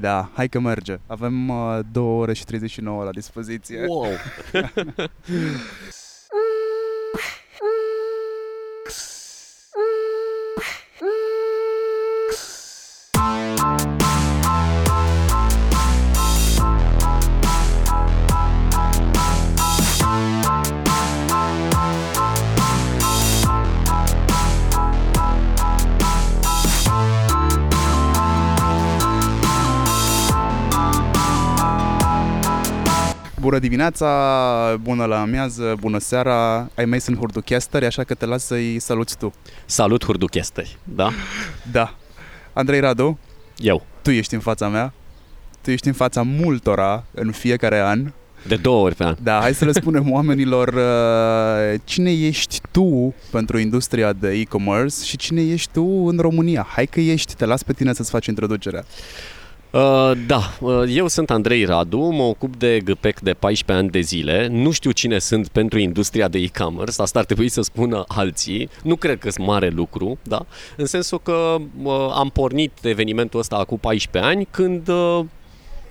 Da, hai că merge. Avem uh, 2 ore și 39 la dispoziție. Wow! Bună dimineața, bună la amiază, bună seara. Ai mai sunt Hurduchester, așa că te las să-i saluți tu. Salut, hurduchesteri, da? Da. Andrei Radu, Eu. tu ești în fața mea. Tu ești în fața multora în fiecare an. De două ori pe an. Da, hai să le spunem oamenilor uh, cine ești tu pentru industria de e-commerce și cine ești tu în România. Hai că ești, te las pe tine să-ți faci introducerea. Uh, da, uh, eu sunt Andrei Radu, mă ocup de GPEC de 14 ani de zile. Nu știu cine sunt pentru industria de e-commerce, asta ar trebui să spună alții. Nu cred că sunt mare lucru, da? În sensul că uh, am pornit evenimentul ăsta acum 14 ani când uh,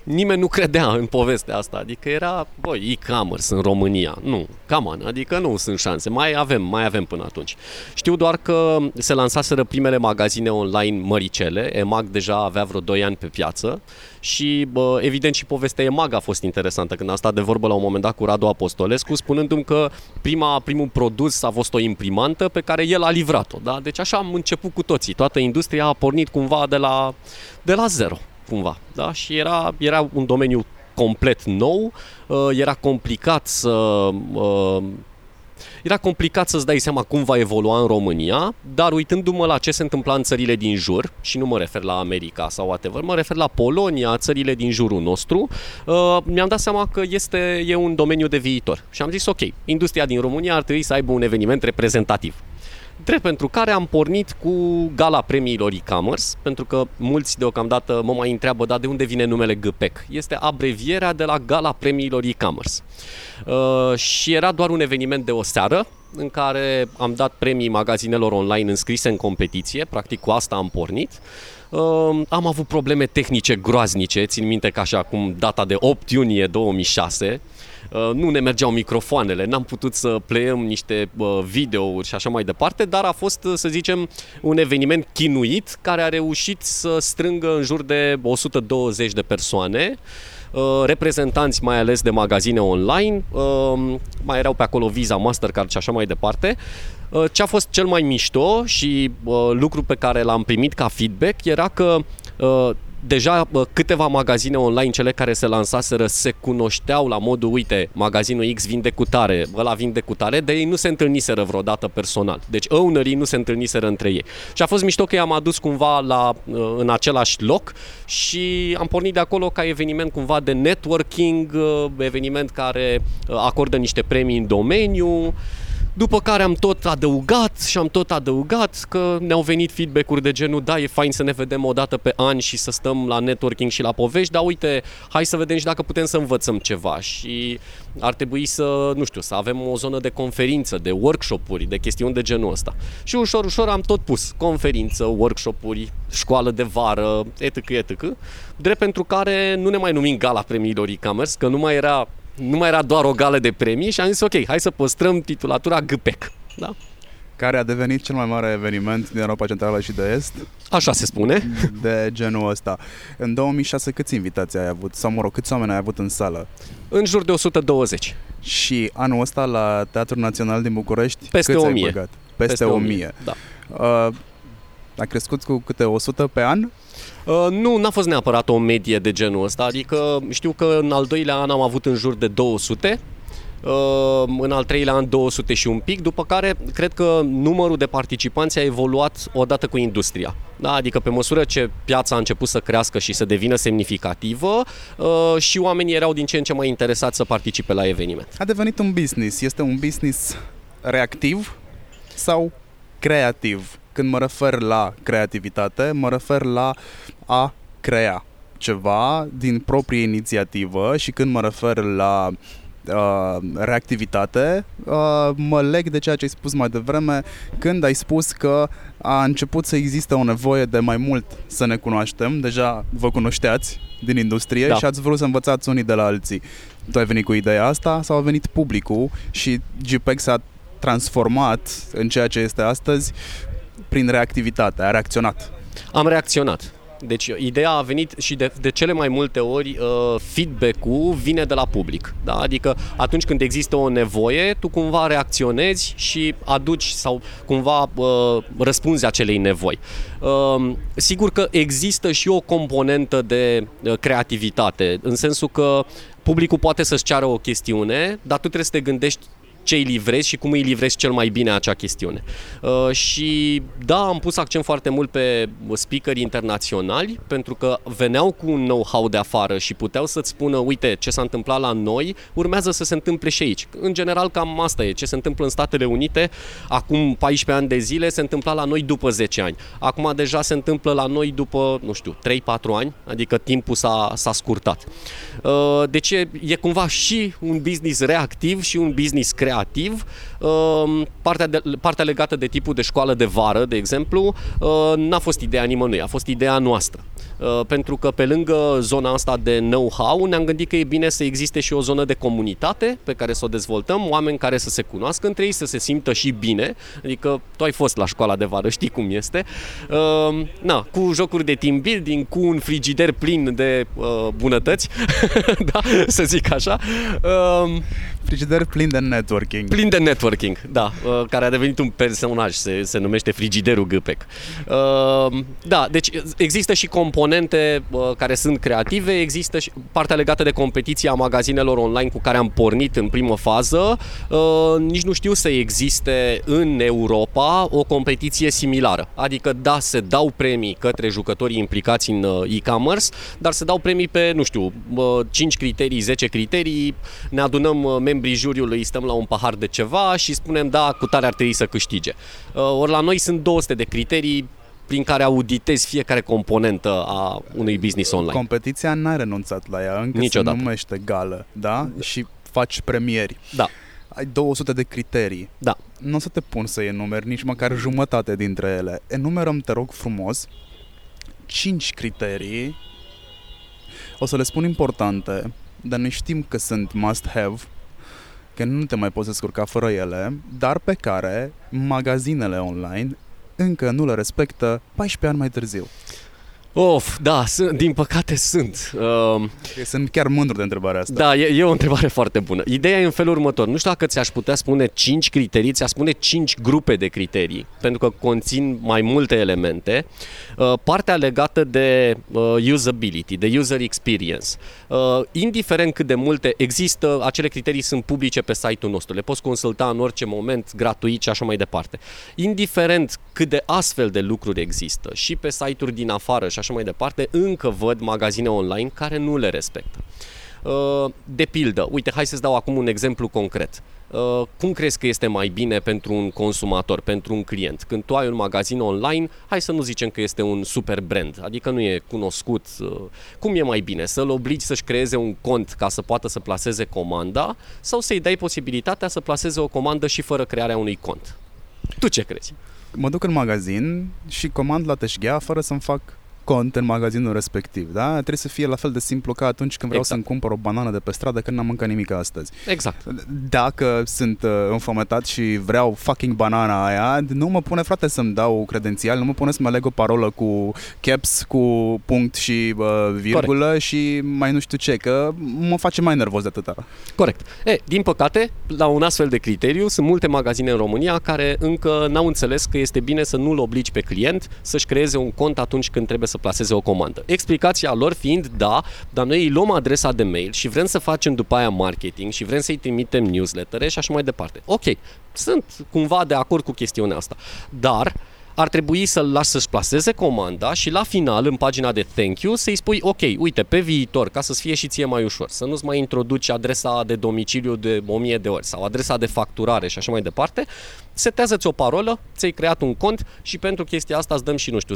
nimeni nu credea în povestea asta. Adică era, băi, e-commerce în România. Nu, cam on, adică nu sunt șanse. Mai avem, mai avem până atunci. Știu doar că se lansaseră primele magazine online măricele. EMAG deja avea vreo 2 ani pe piață și bă, evident și povestea EMAG a fost interesantă când am stat de vorbă la un moment dat cu Radu Apostolescu spunându-mi că prima, primul produs a fost o imprimantă pe care el a livrat-o. Da? Deci așa am început cu toții. Toată industria a pornit cumva de la, de la zero cumva, da? Și era, era un domeniu complet nou, uh, era complicat să uh, era complicat să-ți dai seama cum va evolua în România, dar uitându-mă la ce se întâmpla în țările din jur, și nu mă refer la America sau whatever, mă refer la Polonia, țările din jurul nostru, uh, mi-am dat seama că este e un domeniu de viitor. Și am zis, ok, industria din România ar trebui să aibă un eveniment reprezentativ. Drept pentru care am pornit cu gala premiilor e-commerce, pentru că mulți deocamdată mă mai întreabă, dar de unde vine numele GPEC? Este abrevierea de la gala premiilor e-commerce. Uh, și era doar un eveniment de o seară, în care am dat premii magazinelor online înscrise în competiție, practic cu asta am pornit. Uh, am avut probleme tehnice groaznice, țin minte că așa cum data de 8 iunie 2006, Uh, nu ne mergeau microfoanele, n-am putut să playăm niște uh, videouri și așa mai departe, dar a fost, uh, să zicem, un eveniment chinuit care a reușit să strângă în jur de 120 de persoane reprezentanți mai ales de magazine online, mai erau pe acolo Visa, Mastercard și așa mai departe. Ce a fost cel mai mișto și lucru pe care l-am primit ca feedback era că deja câteva magazine online, cele care se lansaseră, se cunoșteau la modul, uite, magazinul X vinde cu tare, ăla vinde cu tare, de ei nu se întâlniseră vreodată personal. Deci ownerii nu se întâlniseră între ei. Și a fost mișto că i-am adus cumva la, în același loc și am pornit de acolo ca eveniment cumva de networking, eveniment care acordă niște premii în domeniu, după care am tot adăugat și am tot adăugat că ne-au venit feedback-uri de genul da, e fain să ne vedem o dată pe an și să stăm la networking și la povești, dar uite, hai să vedem și dacă putem să învățăm ceva și ar trebui să, nu știu, să avem o zonă de conferință, de workshop-uri, de chestiuni de genul ăsta. Și ușor, ușor am tot pus conferință, workshop-uri, școală de vară, etc., etc., drept pentru care nu ne mai numim gala premiilor e-commerce, că nu mai era nu mai era doar o gală de premii și am zis ok, hai să păstrăm titulatura GPEC. Da? Care a devenit cel mai mare eveniment din Europa Centrală și de Est. Așa se spune. De genul ăsta. În 2006 câți invitații ai avut? Sau, mă rog, câți oameni ai avut în sală? În jur de 120. Și anul ăsta la Teatrul Național din București Peste câți 1000. ai băgat? Peste, Peste 1000. 1000, da. Uh, a crescut cu câte 100 pe an? Uh, nu, n-a fost neapărat o medie de genul ăsta, adică știu că în al doilea an am avut în jur de 200, uh, în al treilea an 200 și un pic, după care cred că numărul de participanți a evoluat odată cu industria. Da, adică pe măsură ce piața a început să crească și să devină semnificativă uh, și oamenii erau din ce în ce mai interesați să participe la eveniment. A devenit un business. Este un business reactiv sau creativ? Când mă refer la creativitate, mă refer la a crea ceva din proprie inițiativă și când mă refer la uh, reactivitate, uh, mă leg de ceea ce ai spus mai devreme când ai spus că a început să existe o nevoie de mai mult să ne cunoaștem. Deja vă cunoșteați din industrie da. și ați vrut să învățați unii de la alții. Tu ai venit cu ideea asta sau a venit publicul și GPEG s-a transformat în ceea ce este astăzi prin reactivitate, a reacționat? Am reacționat. Deci ideea a venit și de, de cele mai multe ori uh, feedback-ul vine de la public. Da? Adică atunci când există o nevoie, tu cumva reacționezi și aduci sau cumva uh, răspunzi acelei nevoi. Uh, sigur că există și o componentă de uh, creativitate, în sensul că publicul poate să-ți ceară o chestiune, dar tu trebuie să te gândești ce îi livrezi și cum îi livrezi cel mai bine acea chestiune. Uh, și da, am pus accent foarte mult pe speakeri internaționali, pentru că veneau cu un know-how de afară și puteau să-ți spună, uite, ce s-a întâmplat la noi, urmează să se întâmple și aici. În general, cam asta e. Ce se întâmplă în Statele Unite, acum 14 ani de zile, se întâmpla la noi după 10 ani. Acum deja se întâmplă la noi după, nu știu, 3-4 ani, adică timpul s-a, s-a scurtat. Uh, deci e, e cumva și un business reactiv și un business creativ creativ, um, partea, de, partea legată de tipul de școală de vară, de exemplu, uh, n-a fost ideea nimănui, a fost ideea noastră. Uh, pentru că pe lângă zona asta de know-how ne-am gândit că e bine să existe și o zonă de comunitate pe care să o dezvoltăm, oameni care să se cunoască între ei, să se simtă și bine, adică tu ai fost la școala de vară, știi cum este, uh, na, cu jocuri de team building, cu un frigider plin de uh, bunătăți, da, să zic așa. Uh, frigider plin de networking. Plin de networking, da, uh, care a devenit un personaj, se, se numește frigiderul Gâpec. Uh, da, deci există și componente componente uh, care sunt creative, există și partea legată de competiția magazinelor online cu care am pornit în primă fază. Uh, nici nu știu să existe în Europa o competiție similară. Adică, da, se dau premii către jucătorii implicați în uh, e-commerce, dar se dau premii pe, nu știu, 5 criterii, 10 criterii, ne adunăm membrii juriului, stăm la un pahar de ceva și spunem, da, cu tare ar trebui să câștige. Ori la noi sunt 200 de criterii, prin care auditezi fiecare componentă a unui business online. Competiția n-a renunțat la ea, încă Niciodată. se numește gală, da? Și faci premieri. Da. Ai 200 de criterii. Da. Nu o să te pun să enumeri nici măcar jumătate dintre ele. Enumerăm, te rog frumos, 5 criterii. O să le spun importante, dar noi știm că sunt must-have, că nu te mai poți descurca fără ele, dar pe care magazinele online încă nu le respectă 14 ani mai târziu. Of, da, sunt, din păcate sunt. Uh, sunt chiar mândru de întrebarea asta. Da, e, e o întrebare foarte bună. Ideea e în felul următor. Nu știu dacă ți-aș putea spune 5 criterii, ți-aș spune 5 grupe de criterii, pentru că conțin mai multe elemente. Uh, partea legată de uh, usability, de user experience. Uh, indiferent cât de multe există, acele criterii sunt publice pe site-ul nostru. Le poți consulta în orice moment, gratuit și așa mai departe. Indiferent cât de astfel de lucruri există și pe site-uri din afară și așa mai departe, încă văd magazine online care nu le respectă. Uh, de pildă, uite, hai să-ți dau acum un exemplu concret. Uh, cum crezi că este mai bine pentru un consumator, pentru un client? Când tu ai un magazin online, hai să nu zicem că este un super brand, adică nu e cunoscut. Uh, cum e mai bine? Să-l obligi să-și creeze un cont ca să poată să placeze comanda sau să-i dai posibilitatea să placeze o comandă și fără crearea unui cont? Tu ce crezi? Mă duc în magazin și comand la teșghea fără să-mi fac cont în magazinul respectiv, da? Trebuie să fie la fel de simplu ca atunci când vreau exact. să-mi cumpăr o banană de pe stradă când n-am mâncat nimic astăzi. Exact. Dacă sunt uh, înfometat și vreau fucking banana aia, nu mă pune frate să-mi dau credențial, nu mă pune să-mi aleg o parolă cu caps, cu punct și uh, virgulă Corect. și mai nu știu ce, că mă face mai nervos de atâta. Corect. E, din păcate, la un astfel de criteriu sunt multe magazine în România care încă n-au înțeles că este bine să nu-l obligi pe client să-și creeze un cont atunci când trebuie să plaseze o comandă. Explicația lor fiind, da, dar noi îi luăm adresa de mail și vrem să facem după aia marketing și vrem să-i trimitem newslettere și așa mai departe. Ok, sunt cumva de acord cu chestiunea asta, dar ar trebui să-l lași să-și plaseze comanda și la final, în pagina de thank you, să-i spui, ok, uite, pe viitor, ca să-ți fie și ție mai ușor, să nu-ți mai introduci adresa de domiciliu de 1000 de ori sau adresa de facturare și așa mai departe, setează-ți o parolă, ți-ai creat un cont și pentru chestia asta îți dăm și, nu știu,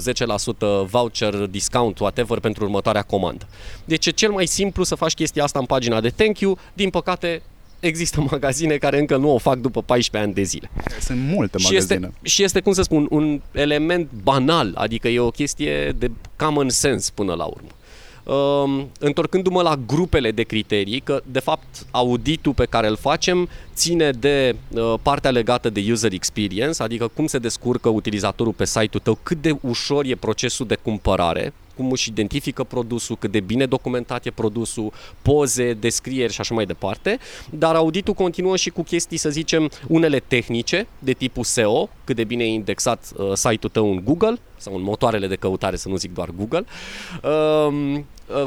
10% voucher, discount, whatever, pentru următoarea comandă. Deci e cel mai simplu să faci chestia asta în pagina de thank you, din păcate există magazine care încă nu o fac după 14 ani de zile. Sunt multe Și magazine. este, și este, cum să spun, un element banal, adică e o chestie de common sense până la urmă. Uh, întorcându-mă la grupele de criterii, că de fapt auditul pe care îl facem ține de uh, partea legată de user experience, adică cum se descurcă utilizatorul pe site-ul tău, cât de ușor e procesul de cumpărare, cum își identifică produsul, cât de bine documentat e produsul, poze, descrieri și așa mai departe, dar auditul continuă și cu chestii, să zicem, unele tehnice, de tipul SEO, cât de bine e indexat uh, site-ul tău în Google sau în motoarele de căutare, să nu zic doar Google, uh,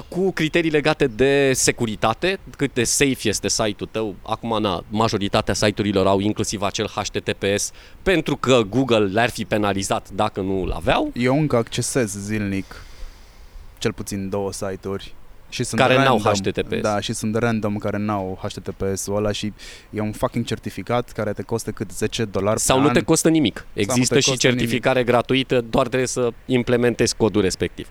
cu criterii legate de securitate, cât de safe este site-ul tău. Acum, na, majoritatea site-urilor au inclusiv acel HTTPS pentru că Google le-ar fi penalizat dacă nu îl aveau. Eu încă accesez zilnic cel puțin două site-uri și sunt Care n-au random, HTTPS. Da, și sunt random care n-au HTTPS-ul ăla și e un fucking certificat care te costă cât 10 dolari Sau pe nu an. te costă nimic. Există te și costă certificare gratuită, doar trebuie să implementezi codul respectiv.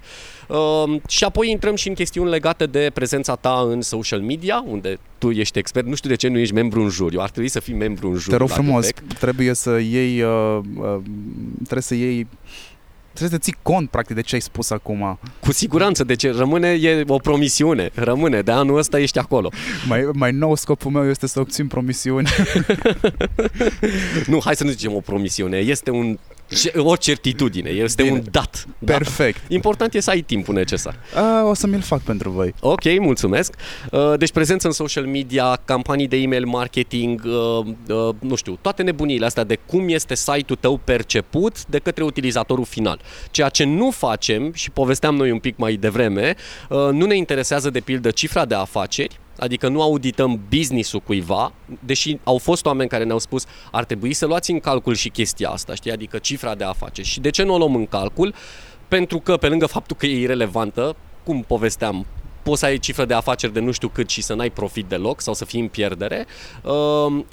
Uh, și apoi intrăm și în chestiuni legate de prezența ta în social media, unde tu ești expert. Nu știu de ce nu ești membru în juriu. Ar trebui să fii membru în juriu. Te rog la frumos, GPEC. trebuie să iei uh, uh, trebuie să iei trebuie să ții cont practic de ce ai spus acum. Cu siguranță, deci rămâne, e o promisiune. Rămâne, de anul ăsta ești acolo. Mai, mai nou scopul meu este să obțin promisiuni. Nu, hai să nu zicem o promisiune. Este un, o certitudine, este Bine. un dat. Da. Perfect. Important e să ai timpul necesar. Uh, o să mi-l fac pentru voi. Ok, mulțumesc. Uh, Deci prezență în social media, campanii de email marketing, uh, uh, nu știu, toate nebuniile astea de cum este site-ul tău perceput de către utilizatorul final. Ceea ce nu facem, și povesteam noi un pic mai devreme, uh, nu ne interesează de pildă cifra de afaceri, Adică nu audităm business-ul cuiva, deși au fost oameni care ne-au spus ar trebui să luați în calcul și chestia asta, știi? Adică cifra de afaceri. Și de ce nu o luăm în calcul? Pentru că, pe lângă faptul că e irelevantă, cum povesteam, poți să ai cifră de afaceri de nu știu cât și să n-ai profit deloc sau să fii în pierdere. Uh,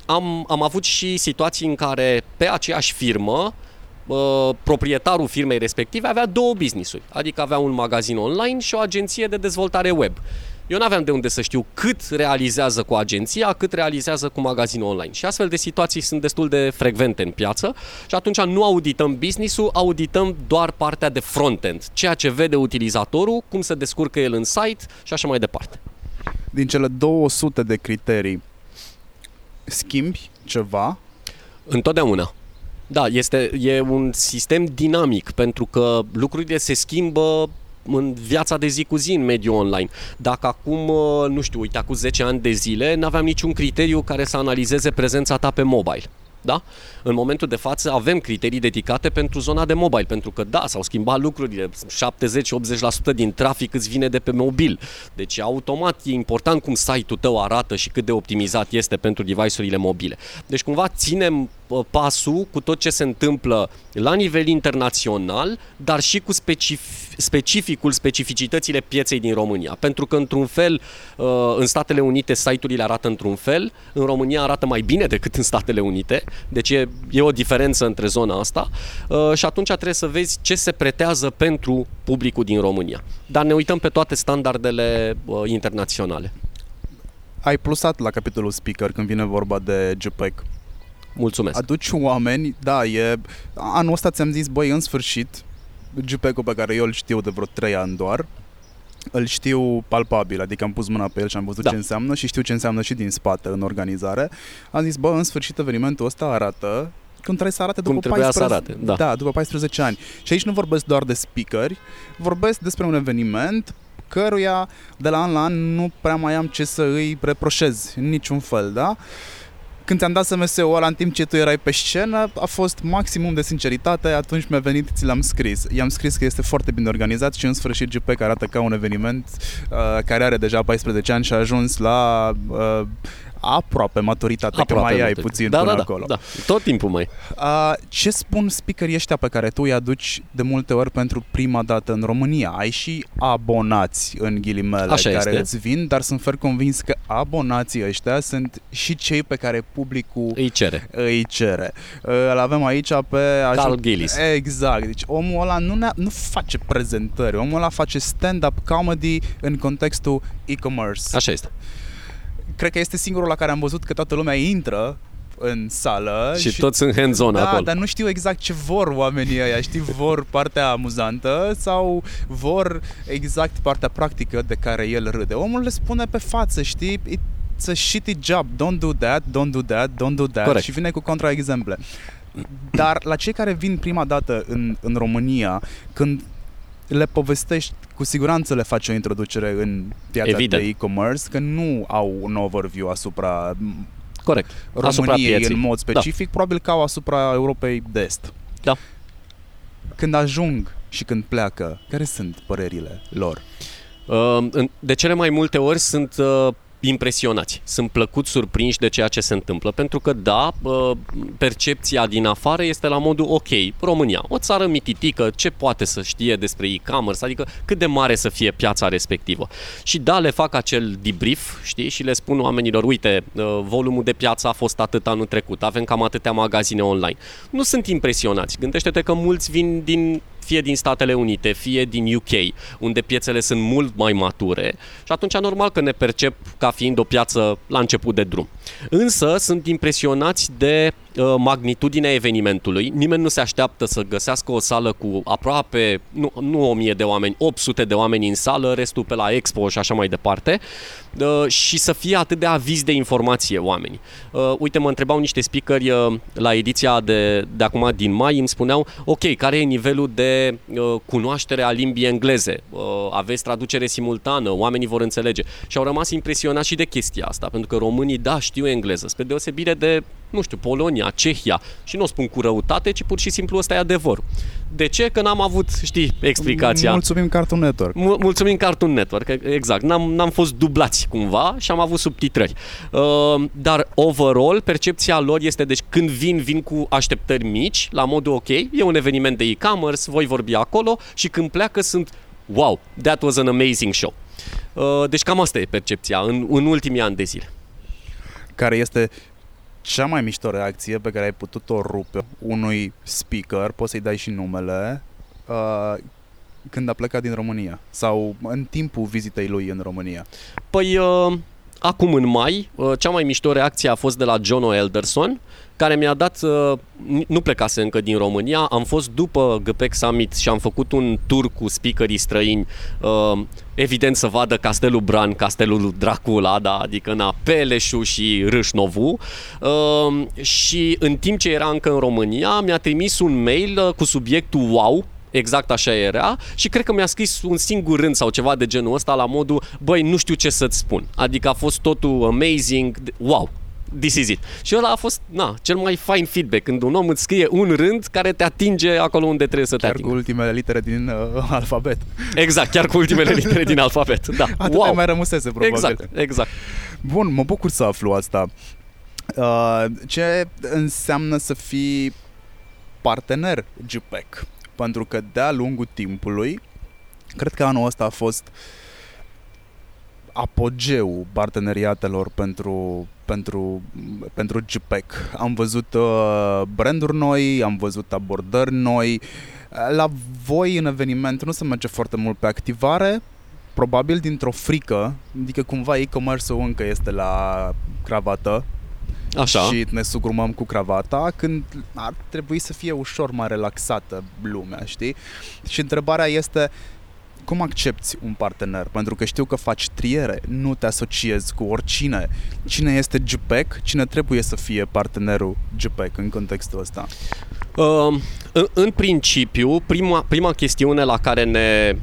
am, am avut și situații în care pe aceeași firmă uh, proprietarul firmei respective avea două business-uri, adică avea un magazin online și o agenție de dezvoltare web. Eu nu aveam de unde să știu cât realizează cu agenția, cât realizează cu magazinul online. Și astfel de situații sunt destul de frecvente în piață și atunci nu audităm business-ul, audităm doar partea de front-end, ceea ce vede utilizatorul, cum se descurcă el în site și așa mai departe. Din cele 200 de criterii, schimbi ceva Întotdeauna. Da, este, e un sistem dinamic pentru că lucrurile se schimbă în viața de zi cu zi în mediul online. Dacă acum, uh, nu știu, uite, acum 10 ani de zile n-aveam niciun criteriu care să analizeze prezența ta pe mobile. Da? În momentul de față avem criterii dedicate pentru zona de mobile, pentru că da, s-au schimbat lucrurile, 70-80% din trafic îți vine de pe mobil. Deci automat e important cum site-ul tău arată și cât de optimizat este pentru device-urile mobile. Deci cumva ținem uh, pasul cu tot ce se întâmplă la nivel internațional, dar și cu specif- specificul, specificitățile pieței din România. Pentru că într-un fel, uh, în Statele Unite site-urile arată într-un fel, în România arată mai bine decât în Statele Unite, deci e, e o diferență între zona asta uh, și atunci trebuie să vezi ce se pretează pentru publicul din România. Dar ne uităm pe toate standardele uh, internaționale. ai plusat la capitolul speaker când vine vorba de JPEG. Mulțumesc. Aduci oameni, da, e... Anul ăsta ți-am zis, băi, în sfârșit, JPEG-ul pe care eu îl știu de vreo 3 ani doar, îl știu palpabil, adică am pus mâna pe el și am văzut Da. da. ce înseamnă și știu ce înseamnă și din spate în organizare. Am zis, bă, în sfârșit evenimentul ăsta arată cum trebuie să arate Cum după trebuia să 14, arate, da. da, după 14 ani. Și aici nu vorbesc doar de speakeri, vorbesc despre un eveniment căruia de la an la an nu prea mai am ce să îi reproșez în niciun fel, da? Când ți-am dat SMS-ul ăla în timp ce tu erai pe scenă, a fost maximum de sinceritate, atunci mi-a venit, ți l-am scris. I-am scris că este foarte bine organizat și în sfârșit GP arată ca un eveniment uh, care are deja 14 ani și a ajuns la uh, aproape maturitate, că mai ai maturitate. puțin da, până da, da, acolo. Da, tot timpul mai. Uh, ce spun speakerii ăștia pe care tu îi aduci de multe ori pentru prima dată în România? Ai și abonați în ghilimele Așa care este. îți vin, dar sunt fer convins că abonații ăștia sunt și cei pe care publicul Îi cere. îi cere. Uh, Îl avem aici pe... Carl Gillis. Exact. Deci omul ăla nu, ne- nu face prezentări. Omul ăla face stand-up comedy în contextul e-commerce. Așa este. Cred că este singurul la care am văzut că toată lumea intră în sală. Și, și toți sunt hands-on da, acolo. dar nu știu exact ce vor oamenii ăia. Știi, vor partea amuzantă sau vor exact partea practică de care el râde. Omul le spune pe față, știi? It's a shitty job. Don't do that, don't do that, don't do that. Corect. Și vine cu contraexemple. Dar la cei care vin prima dată în, în România, când le povestești, cu siguranță le faci o introducere în piața Evident. de e-commerce, că nu au un overview asupra Corect. Asupra României pieței. în mod specific, da. probabil că au asupra Europei de Est. Da. Când ajung și când pleacă, care sunt părerile lor? Uh, în- De cele mai multe ori sunt uh, impresionați, sunt plăcut surprinși de ceea ce se întâmplă, pentru că da, uh, percepția din afară este la modul ok, România, o țară mititică, ce poate să știe despre e-commerce, adică cât de mare să fie piața respectivă. Și da, le fac acel debrief, știi, și le spun oamenilor, uite, uh, volumul de piață a fost atât anul trecut, avem cam atâtea magazine online. Nu sunt impresionați, gândește-te că mulți vin din fie din Statele Unite, fie din UK, unde piețele sunt mult mai mature și atunci normal că ne percep ca fiind o piață la început de drum. Însă sunt impresionați de uh, magnitudinea evenimentului. Nimeni nu se așteaptă să găsească o sală cu aproape, nu, nu 1000 de oameni, 800 de oameni în sală, restul pe la expo și așa mai departe uh, și să fie atât de avizi de informație oamenii. Uh, uite, mă întrebau niște speakeri uh, la ediția de, de acum din mai, îmi spuneau, ok, care e nivelul de uh, cunoaștere a limbii engleze? Uh, aveți traducere simultană, oamenii vor înțelege. Și au rămas impresionați și de chestia asta, pentru că românii, da, știu engleză, spre deosebire de, nu știu, Polonia, Cehia. Și nu o spun cu răutate, ci pur și simplu ăsta e adevărul. De ce? Că n-am avut, știi, explicația. Mulțumim Cartoon Network. Mul- Mulțumim Cartoon Network, exact. N-am, n-am fost dublați cumva și am avut subtitrări. Uh, dar overall, percepția lor este, deci când vin, vin cu așteptări mici, la modul ok, e un eveniment de e-commerce, voi vorbi acolo și când pleacă sunt wow, that was an amazing show. Uh, deci cam asta e percepția în, în ultimii ani de zile. Care este cea mai mișto reacție pe care ai putut-o rupe unui speaker, poți să-i dai și numele, uh, când a plecat din România sau în timpul vizitei lui în România. Păi, uh, acum în mai, uh, cea mai mișto reacție a fost de la John O. Elderson, care mi-a dat, uh, n- nu plecase încă din România, am fost după GPEC Summit și am făcut un tur cu speakerii străini, uh, evident să vadă Castelul Bran, Castelul Dracula, da, adică na, Peleșu și Râșnovu uh, și în timp ce era încă în România mi-a trimis un mail uh, cu subiectul wow, Exact așa era și cred că mi-a scris un singur rând sau ceva de genul ăsta la modul băi, nu știu ce să-ți spun. Adică a fost totul amazing, wow, this is it. Și ăla a fost, na, cel mai fine feedback, când un om îți scrie un rând care te atinge acolo unde trebuie să te Chiar cu atingă. ultimele litere din uh, alfabet. Exact, chiar cu ultimele litere din alfabet. Da, Atât wow. mai rămusese, probabil. Exact, exact. Bun, mă bucur să aflu asta. Uh, ce înseamnă să fii partener GPEC? Pentru că de-a lungul timpului, cred că anul ăsta a fost apogeu parteneriatelor pentru, pentru, pentru GPEC. Am văzut uh, branduri noi, am văzut abordări noi. La voi în eveniment nu se merge foarte mult pe activare, probabil dintr-o frică, adică cumva e-commerce-ul încă este la cravată Așa. și ne sugrumăm cu cravata, când ar trebui să fie ușor mai relaxată lumea, știi? Și întrebarea este cum accepti un partener? Pentru că știu că faci triere, nu te asociezi cu oricine. Cine este GPEC? Cine trebuie să fie partenerul GPEC în contextul ăsta? Uh, în, în principiu, prima, prima chestiune la care ne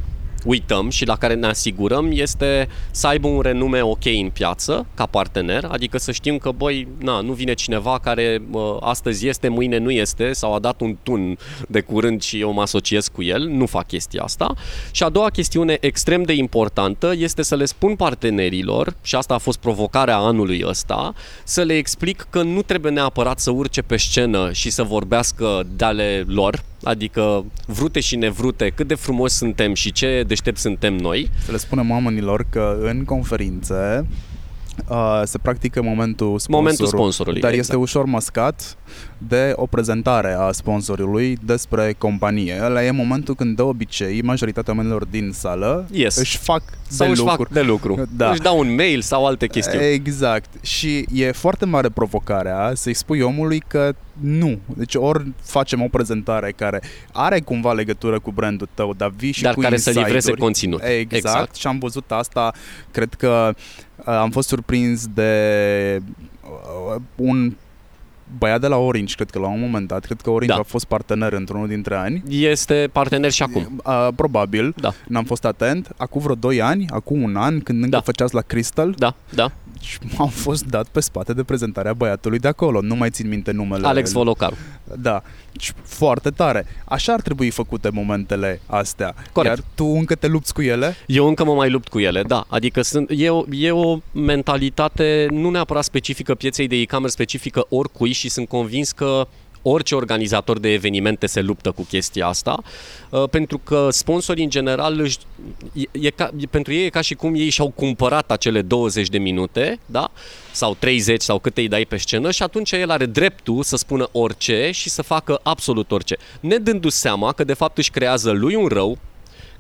uităm și la care ne asigurăm este să aibă un renume ok în piață ca partener, adică să știm că, băi, na, nu vine cineva care uh, astăzi este, mâine nu este sau a dat un tun de curând și eu mă asociez cu el, nu fac chestia asta. Și a doua chestiune extrem de importantă este să le spun partenerilor, și asta a fost provocarea anului ăsta, să le explic că nu trebuie neapărat să urce pe scenă și să vorbească de ale lor, adică vrute și nevrute, cât de frumoși suntem și ce deștept suntem noi. Să le spunem oamenilor că în conferințe Uh, se practică momentul sponsorului, Momentul sponsorului, dar exact. este ușor mascat de o prezentare a sponsorului despre companie. Ăla e momentul când de obicei majoritatea oamenilor din sală Yes. își fac Sau de își lucru. fac de lucru. Da. Își dau un mail sau alte chestiuni. Exact. Și e foarte mare provocarea să-i spui omului că nu. Deci ori facem o prezentare care are cumva legătură cu brandul tău, dar vii și Dar cu care să livreze insight-uri. conținut. Exact. Exact. Și am văzut asta, cred că uh, am fost surprins de uh, un băiat de la Orange, cred că la un moment dat, cred că Orange Da. a fost partener într-unul dintre ani. Este partener și acum. Uh, probabil, Da. n-am fost atent. Acum vreo 2 ani, acum un an, când încă Da. făceați la Crystal, Da, da. Și m-am fost dat pe spate de prezentarea băiatului de acolo. Nu mai țin minte numele. Alex Volocaru. Da. Și foarte tare. Așa ar trebui făcute momentele astea. Corect. Iar tu încă te lupți cu ele? Eu încă mă mai lupt cu ele, da. Adică sunt, e, o, e o mentalitate nu neapărat specifică pieței de e-commerce, specifică oricui și sunt convins că orice organizator de evenimente se luptă cu chestia asta, uh, pentru că sponsorii în general își, e, e ca, e, pentru ei e ca și cum ei și-au cumpărat acele 20 de minute, da? sau 30 sau câte îi dai pe scenă și atunci el are dreptul să spună orice și să facă absolut orice. Ne dându-și seama că de fapt își creează lui un rău,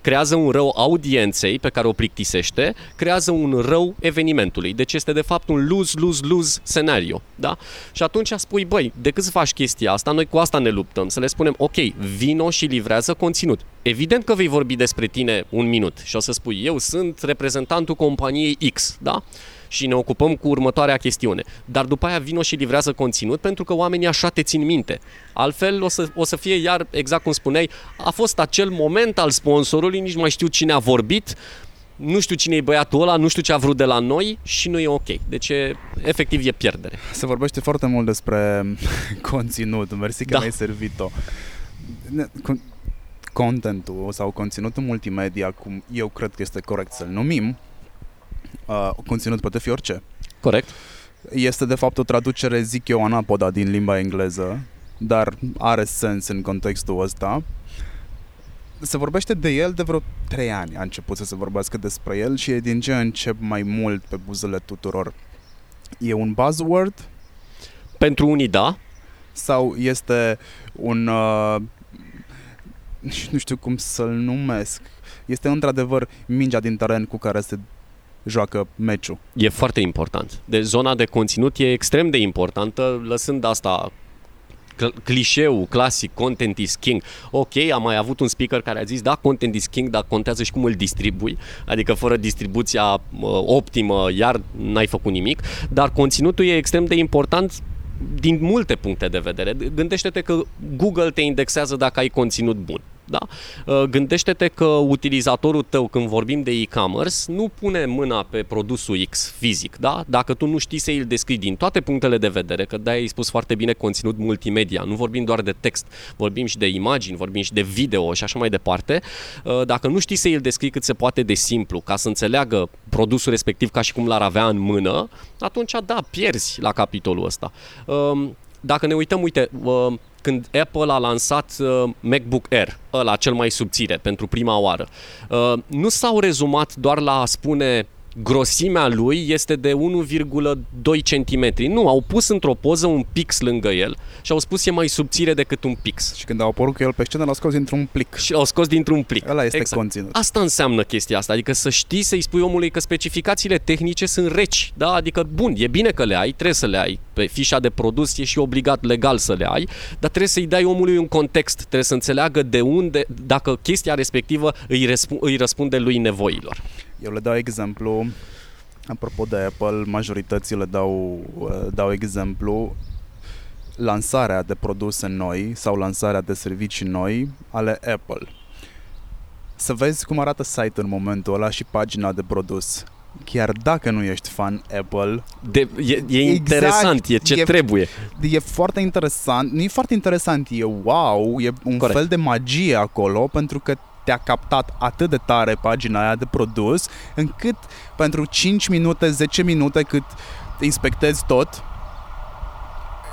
creează un rău audienței pe care o plictisește, creează un rău evenimentului. Deci este de fapt un lose-lose-lose scenario. Da? Și atunci spui, băi, decât să faci chestia asta, noi cu asta ne luptăm. Să le spunem, ok, vino și livrează conținut. Evident că vei vorbi despre tine un minut și o să spui, eu sunt reprezentantul companiei X, da? Și ne ocupăm cu următoarea chestiune. Dar după aia vino și livrează conținut pentru că oamenii așa te țin minte. Altfel o să, o să fie iar, exact cum spuneai, a fost acel moment al sponsorului, nici nu mai știu cine a vorbit, nu știu cine e băiatul ăla, nu știu ce a vrut de la noi și nu e ok. Deci, e, efectiv, e pierdere. Se vorbește foarte mult despre conținut. Mersi că Da. mi-ai servit-o. Ne- con- Contentul sau conținutul multimedia, cum eu cred că este corect să-l numim, uh, conținut poate fi orice. Corect? Este de fapt o traducere, zic eu, anapoda din limba engleză, dar are sens în contextul ăsta. Se vorbește de el de vreo trei ani a început să se vorbească despre el și e din ce în ce mai mult pe buzele tuturor. E un buzzword Pentru unii, da. sau este un... Uh, nu știu cum să-l numesc. Este într-adevăr mingea din teren cu care se joacă meciul. E foarte important. Deci zona de conținut e extrem de importantă, lăsând asta cl- clișeul clasic, content is king. Ok, am mai avut un speaker care a zis, da, content is king, dar contează și cum îl distribui, adică fără distribuția uh, optimă, iar n-ai făcut nimic, dar conținutul e extrem de important din multe puncte de vedere. Gândește-te că Google te indexează dacă ai conținut bun. Da? Uh, Gândește-te că utilizatorul tău, când vorbim de e-commerce, nu pune mâna pe produsul X fizic, da? dacă tu nu știi să îl descrii din toate punctele de vedere, că de ai spus foarte bine conținut multimedia, nu vorbim doar de text, vorbim și de imagini, vorbim și de video și așa mai departe, uh, dacă nu știi să îl descrii cât se poate de simplu, ca să înțeleagă produsul respectiv ca și cum l-ar avea în mână, atunci da, pierzi la capitolul ăsta. Um, Dacă ne uităm, uite, uh, când Apple a lansat uh, MacBook Air, ăla cel mai subțire, pentru prima oară, uh, nu s-au rezumat doar la a spune grosimea lui este de 1,2 cm. Nu, au pus într-o poză un pix lângă el și au spus e mai subțire decât un pix. Și când au apărut cu el pe scenă, l-a scos dintr-un plic. Și l-au scos dintr-un plic. Ăla este conținut. Asta înseamnă chestia asta, adică să știi să-i spui omului că specificațiile tehnice sunt reci, da? Adică, bun, e bine că le ai, trebuie să le ai. Pe fișa de produs e și obligat legal să le ai, dar trebuie să-i dai omului un context, trebuie să înțeleagă de unde, dacă chestia respectivă îi, răsp- îi răspunde lui nevoilor. Eu le dau exemplu, apropo de Apple, majorității le dau, uh, dau exemplu lansarea de produse noi sau lansarea de servicii noi ale Apple. Să vezi cum arată site-ul în momentul ăla și pagina de produs. Chiar dacă nu ești fan Apple, De, e, e Exact, interesant, e ce e- trebuie. e foarte interesant, nu e foarte interesant, e wow, e un Corect. fel de magie acolo pentru că te-a captat atât de tare pagina aia de produs încât pentru 5 minute, 10 minute cât inspectezi tot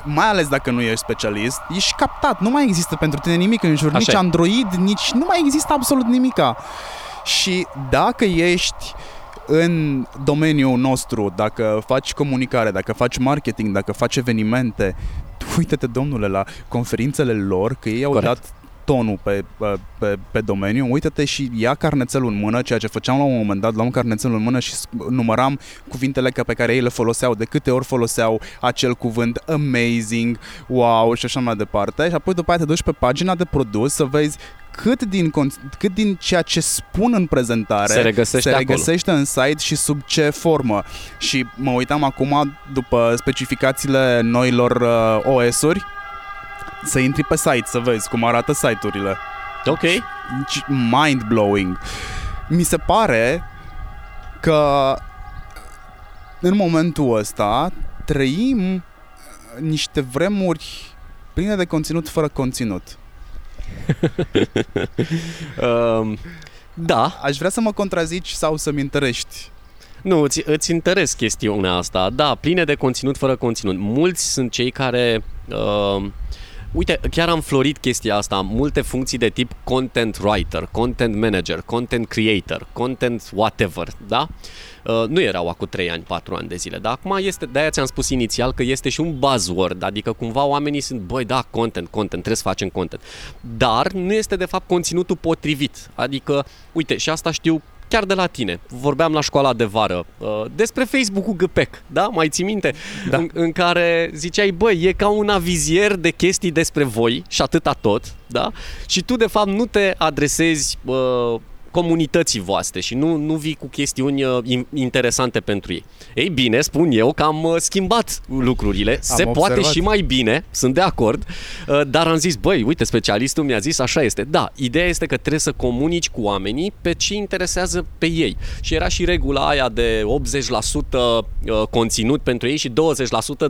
mai ales dacă nu ești specialist, ești captat, nu mai există pentru tine nimic în jur, Așa nici e. Android, nici nu mai există absolut nimica. Și dacă ești în domeniul nostru, dacă faci comunicare, dacă faci marketing, dacă faci evenimente, uite-te, domnule, la conferințele lor, că ei au Corect. dat tonul pe, pe, pe, pe domeniu, uite-te și ia carnețelul în mână, ceea ce făceam la un moment dat, luam carnețelul în mână și sc- număram cuvintele că pe care ei le foloseau, de câte ori foloseau acel cuvânt, amazing, wow și așa mai departe și apoi după aia te duci pe pagina de produs să vezi cât din, con- cât din ceea ce spun în prezentare Se regăsește se acolo. regăsește în site și sub ce formă. Și mă uitam acum după specificațiile noilor uh, OS-uri să intri pe site să vezi cum arată site-urile. Ok. Mind-blowing. Mi se pare că în momentul ăsta trăim niște vremuri pline de conținut fără conținut. Um, da, Aș vrea să mă contrazici sau să-mi întărești. Nu, îți, îți interes chestiunea asta. Da, pline de conținut fără conținut. Mulți sunt cei care... Uh, uite, chiar am florit chestia asta. Multe funcții de tip content writer, content manager, content creator, content whatever, da? Uh, nu erau acum 3 ani, 4 ani de zile, dar acum este, de-aia ți-am spus inițial că este și un buzzword, adică cumva oamenii sunt, băi, da, content, content, trebuie să facem content. Dar nu este de fapt conținutul potrivit, adică, uite, și asta știu chiar de la tine. Vorbeam la școala de vară uh, despre Facebook-ul GPEC, da? Mai ții minte? Da. În, în care ziceai, băi, e ca un avizier de chestii despre voi și atâta tot, da? Și tu, de fapt, nu te adresezi uh, comunității voastre și nu, nu vii cu chestiuni uh, in- interesante pentru ei. Ei bine, spun eu că am uh, schimbat lucrurile, se poate observat. și mai bine, sunt de acord, uh, dar am zis, băi, uite, specialistul mi-a zis, așa este. Da, ideea este că trebuie să comunici cu oamenii pe ce interesează pe ei. Și era și regula aia de 80% uh, conținut pentru ei și 20%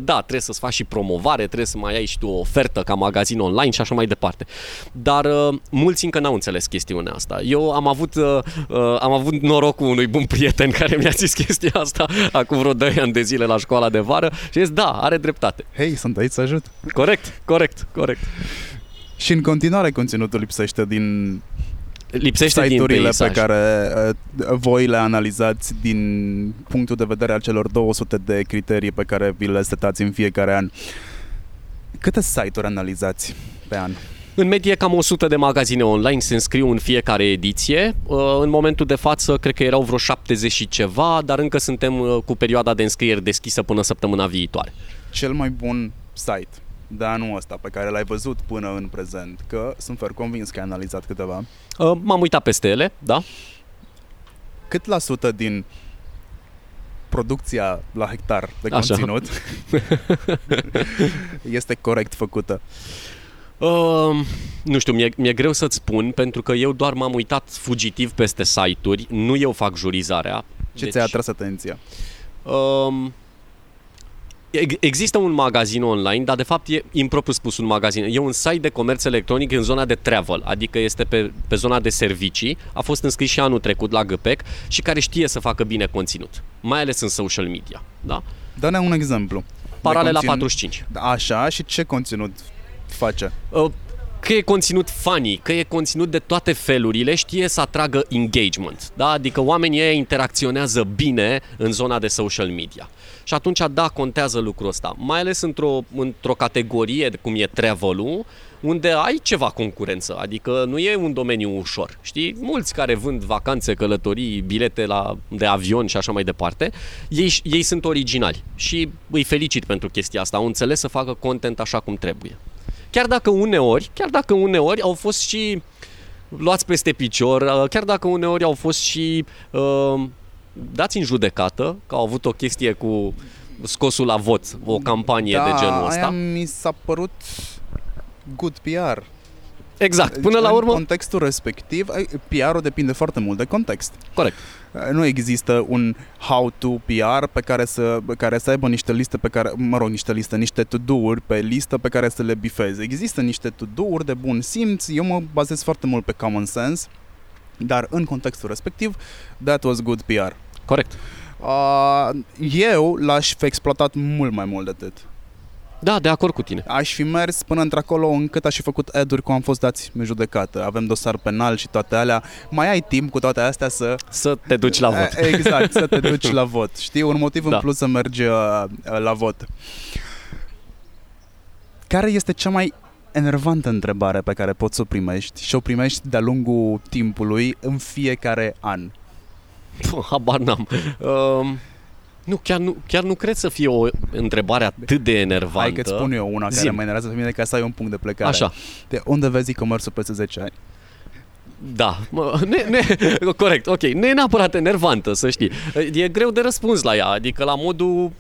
da, trebuie să-ți faci și promovare, trebuie să mai ai și tu o ofertă ca magazin online și așa mai departe. Dar uh, mulți încă n-au înțeles chestiunea asta. Eu am avut, uh, uh, am avut norocul unui bun prieten care mi-a zis chestia asta acum vreo 2 ani de zile la școala de vară și zis, da, are dreptate. Hei, sunt aici să ajut. Corect, corect, corect. Și în continuare conținutul lipsește din Lipsește din site-urile peisaj. pe care uh, voi le analizați din punctul de vedere al celor 200 de criterii pe care vi le setați în fiecare an. Câte site-uri analizați pe an? În medie cam 100 de magazine online se înscriu în fiecare ediție. Uh, În momentul de față cred că erau vreo 70 și ceva, dar încă suntem uh, cu perioada de înscrieri deschisă până săptămâna viitoare. Cel mai bun site de anul ăsta pe care l-ai văzut până în prezent, că sunt fer convins că ai analizat câteva. Uh, M-am uitat peste ele, da? Cât la sută din producția la hectar de Așa. conținut este corect făcută? Uh, nu știu, mi-e, mi-e greu să-ți spun pentru că eu doar m-am uitat fugitiv peste site-uri, nu eu fac jurizarea. Ce ți-a atras atenția? Um, ex- există un magazin online, dar de fapt e impropriu spus un magazin. E un site de comerț electronic în zona de travel, adică este pe, pe zona de servicii. A fost înscris și anul trecut la GPEC și care știe să facă bine conținut, mai ales în social media. Da? Dă-ne un exemplu. Paralela De conținut- 45. Așa, și ce conținut face? Uh, Că e conținut funny, că e conținut de toate felurile, știe să atragă engagement, da? adică oamenii ăia interacționează bine în zona de social media. Și atunci, da, contează lucrul ăsta, mai ales într-o, într-o categorie cum e travel unde ai ceva concurență, adică nu e un domeniu ușor. Știi, mulți care vând vacanțe, călătorii, bilete la, de avion și așa mai departe, ei, ei sunt originali și îi felicit pentru chestia asta, au înțeles să facă content așa cum trebuie. Chiar dacă uneori, chiar dacă uneori au fost și luați peste picior, uh, chiar dacă uneori au fost și uh, dați în judecată, că au avut o chestie cu scosul la vot, o campanie de genul ăsta. Da, aia mi s-a părut good PR. Exact, până la În urmă, contextul respectiv, ai- PR-ul depinde foarte mult de context. corect. Nu există un how-to PR pe care să, pe care să aibă niște liste pe care, mă rog, niște liste, niște to-do-uri pe listă pe care să le bifezi. Există niște to-do-uri de bun simț, eu mă bazez foarte mult pe common sense, dar în contextul respectiv, that was good PR. Corect. Uh, eu l-aș fi exploatat mult mai mult de atât. Da, de acord cu tine. Aș fi mers până într-acolo încât aș fi făcut ad-uri cum am fost dați în judecată. Avem dosar penal și toate alea. Mai ai timp cu toate astea să... Să te duci la vot. Exact, să te duci la vot. Știi, un motiv Da. în plus să mergi uh, la vot. Care este cea mai enervantă întrebare pe care poți să o primești și o primești de-a lungul timpului în fiecare an? Puh, Habar n-am. Um, nu, chiar nu, chiar nu cred să fie o întrebare atât de enervantă. Hai că-ți spun eu una care Zim. mă enervează pe mine ca să ai un punct de plecare. Așa. De unde vezi e-commerce peste 10 ani? Da, mă, ne, ne, corect, ok. Nu e neapărat enervantă, să știi. E greu de răspuns la ea, adică la modul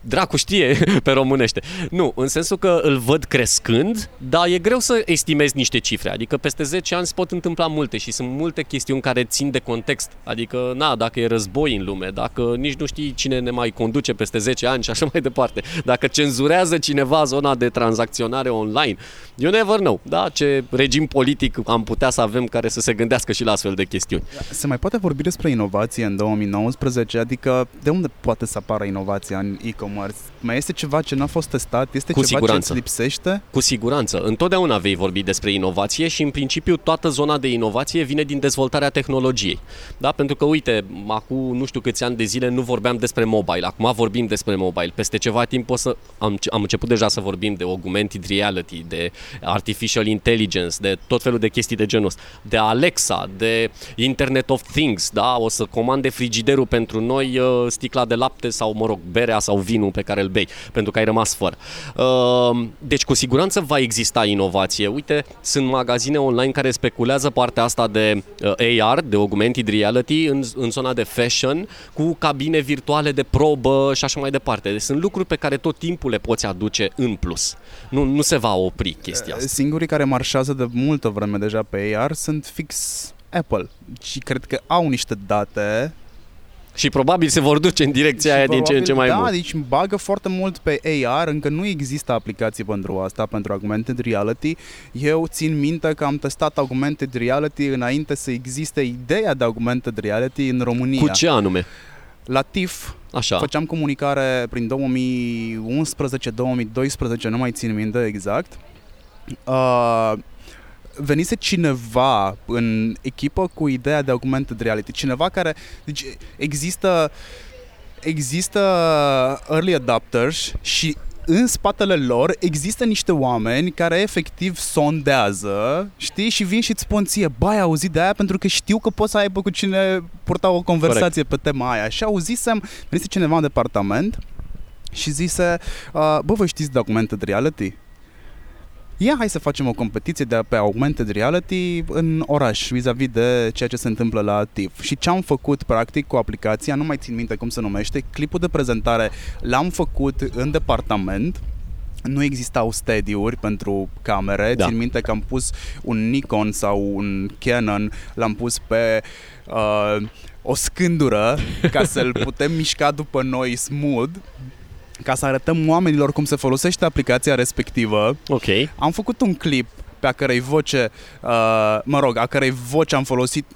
dracu știe pe românește. Nu, în sensul că îl văd crescând, dar e greu să estimezi niște cifre. Adică peste 10 ani se pot întâmpla multe și sunt multe chestiuni care țin de context. Adică, na, dacă e război în lume, dacă nici nu știi cine ne mai conduce peste 10 ani și așa mai departe, dacă cenzurează cineva zona de tranzacționare online, you never know, da? Ce regim politic am putea să avem care să se gândească și la astfel de chestiuni. Se mai poate vorbi despre inovație în 2019? Adică de unde poate să apară inovația în e-commerce? Mai este ceva ce n-a fost testat? Este Cu ceva siguranță. ce îți lipsește? Cu siguranță. Întotdeauna vei vorbi despre inovație și, în principiu, toată zona de inovație vine din dezvoltarea tehnologiei. Da? Pentru că, uite, acum nu știu câți ani de zile nu vorbeam despre mobile. Acum vorbim despre mobile. Peste ceva timp o să... Am, am început deja să vorbim de augmented reality, de artificial intelligence, de tot felul de chestii de genul ăsta. De Alexa, de Internet of Things, da? O să comande frigiderul pentru noi uh, sticla de lapte sau, mă rog, berea sau vinul pe care îl bei, pentru că ai rămas fără. Uh, Deci, cu siguranță va exista inovație. Uite, sunt magazine online care speculează partea asta de uh, AR, de augmented reality, în, în zona de fashion, cu cabine virtuale de probă și așa mai departe. Deci sunt lucruri pe care tot timpul le poți aduce în plus. Nu, nu se va opri chestia asta. Singurii care marșează de multă vreme deja pe AR sunt fix Apple și cred că au niște date Și probabil se vor duce în direcția și aia din ce în ce mai da, mult. deci bagă foarte mult pe AR, încă nu există aplicații pentru asta, pentru augmented reality. Eu țin minte că am testat augmented reality înainte să existe ideea de augmented reality în România. Cu ce anume? La TIF Așa. făceam comunicare prin 2011-2012, nu mai țin minte exact. Uh, venise cineva în echipă cu ideea de augmented reality. Cineva care... Deci există există early adopters și în spatele lor există niște oameni care efectiv sondează, știi, și vin și îți spun ție, bă, ai auzit de aia pentru că știu că poți să aibă cu cine purta o conversație Corect. pe tema aia. Și auzisem, venise cineva în departament și zise, uh, bă, vă știți de augmented reality? Ia, hai să facem o competiție de pe augmented reality în oraș, vis-a-vis de ceea ce se întâmplă la TIF. Și ce am făcut, practic, cu aplicația, nu mai țin minte cum se numește, clipul de prezentare l-am făcut în departament, nu existau stadiuri pentru camere. Da. Țin minte că am pus un Nikon sau un Canon, l-am pus pe uh, o scândură ca să-l putem mișca după noi smooth ca să arătăm oamenilor cum se folosește aplicația respectivă. Ok. Am făcut un clip pe a cărei voce, uh, mă rog, a cărei voce am folosit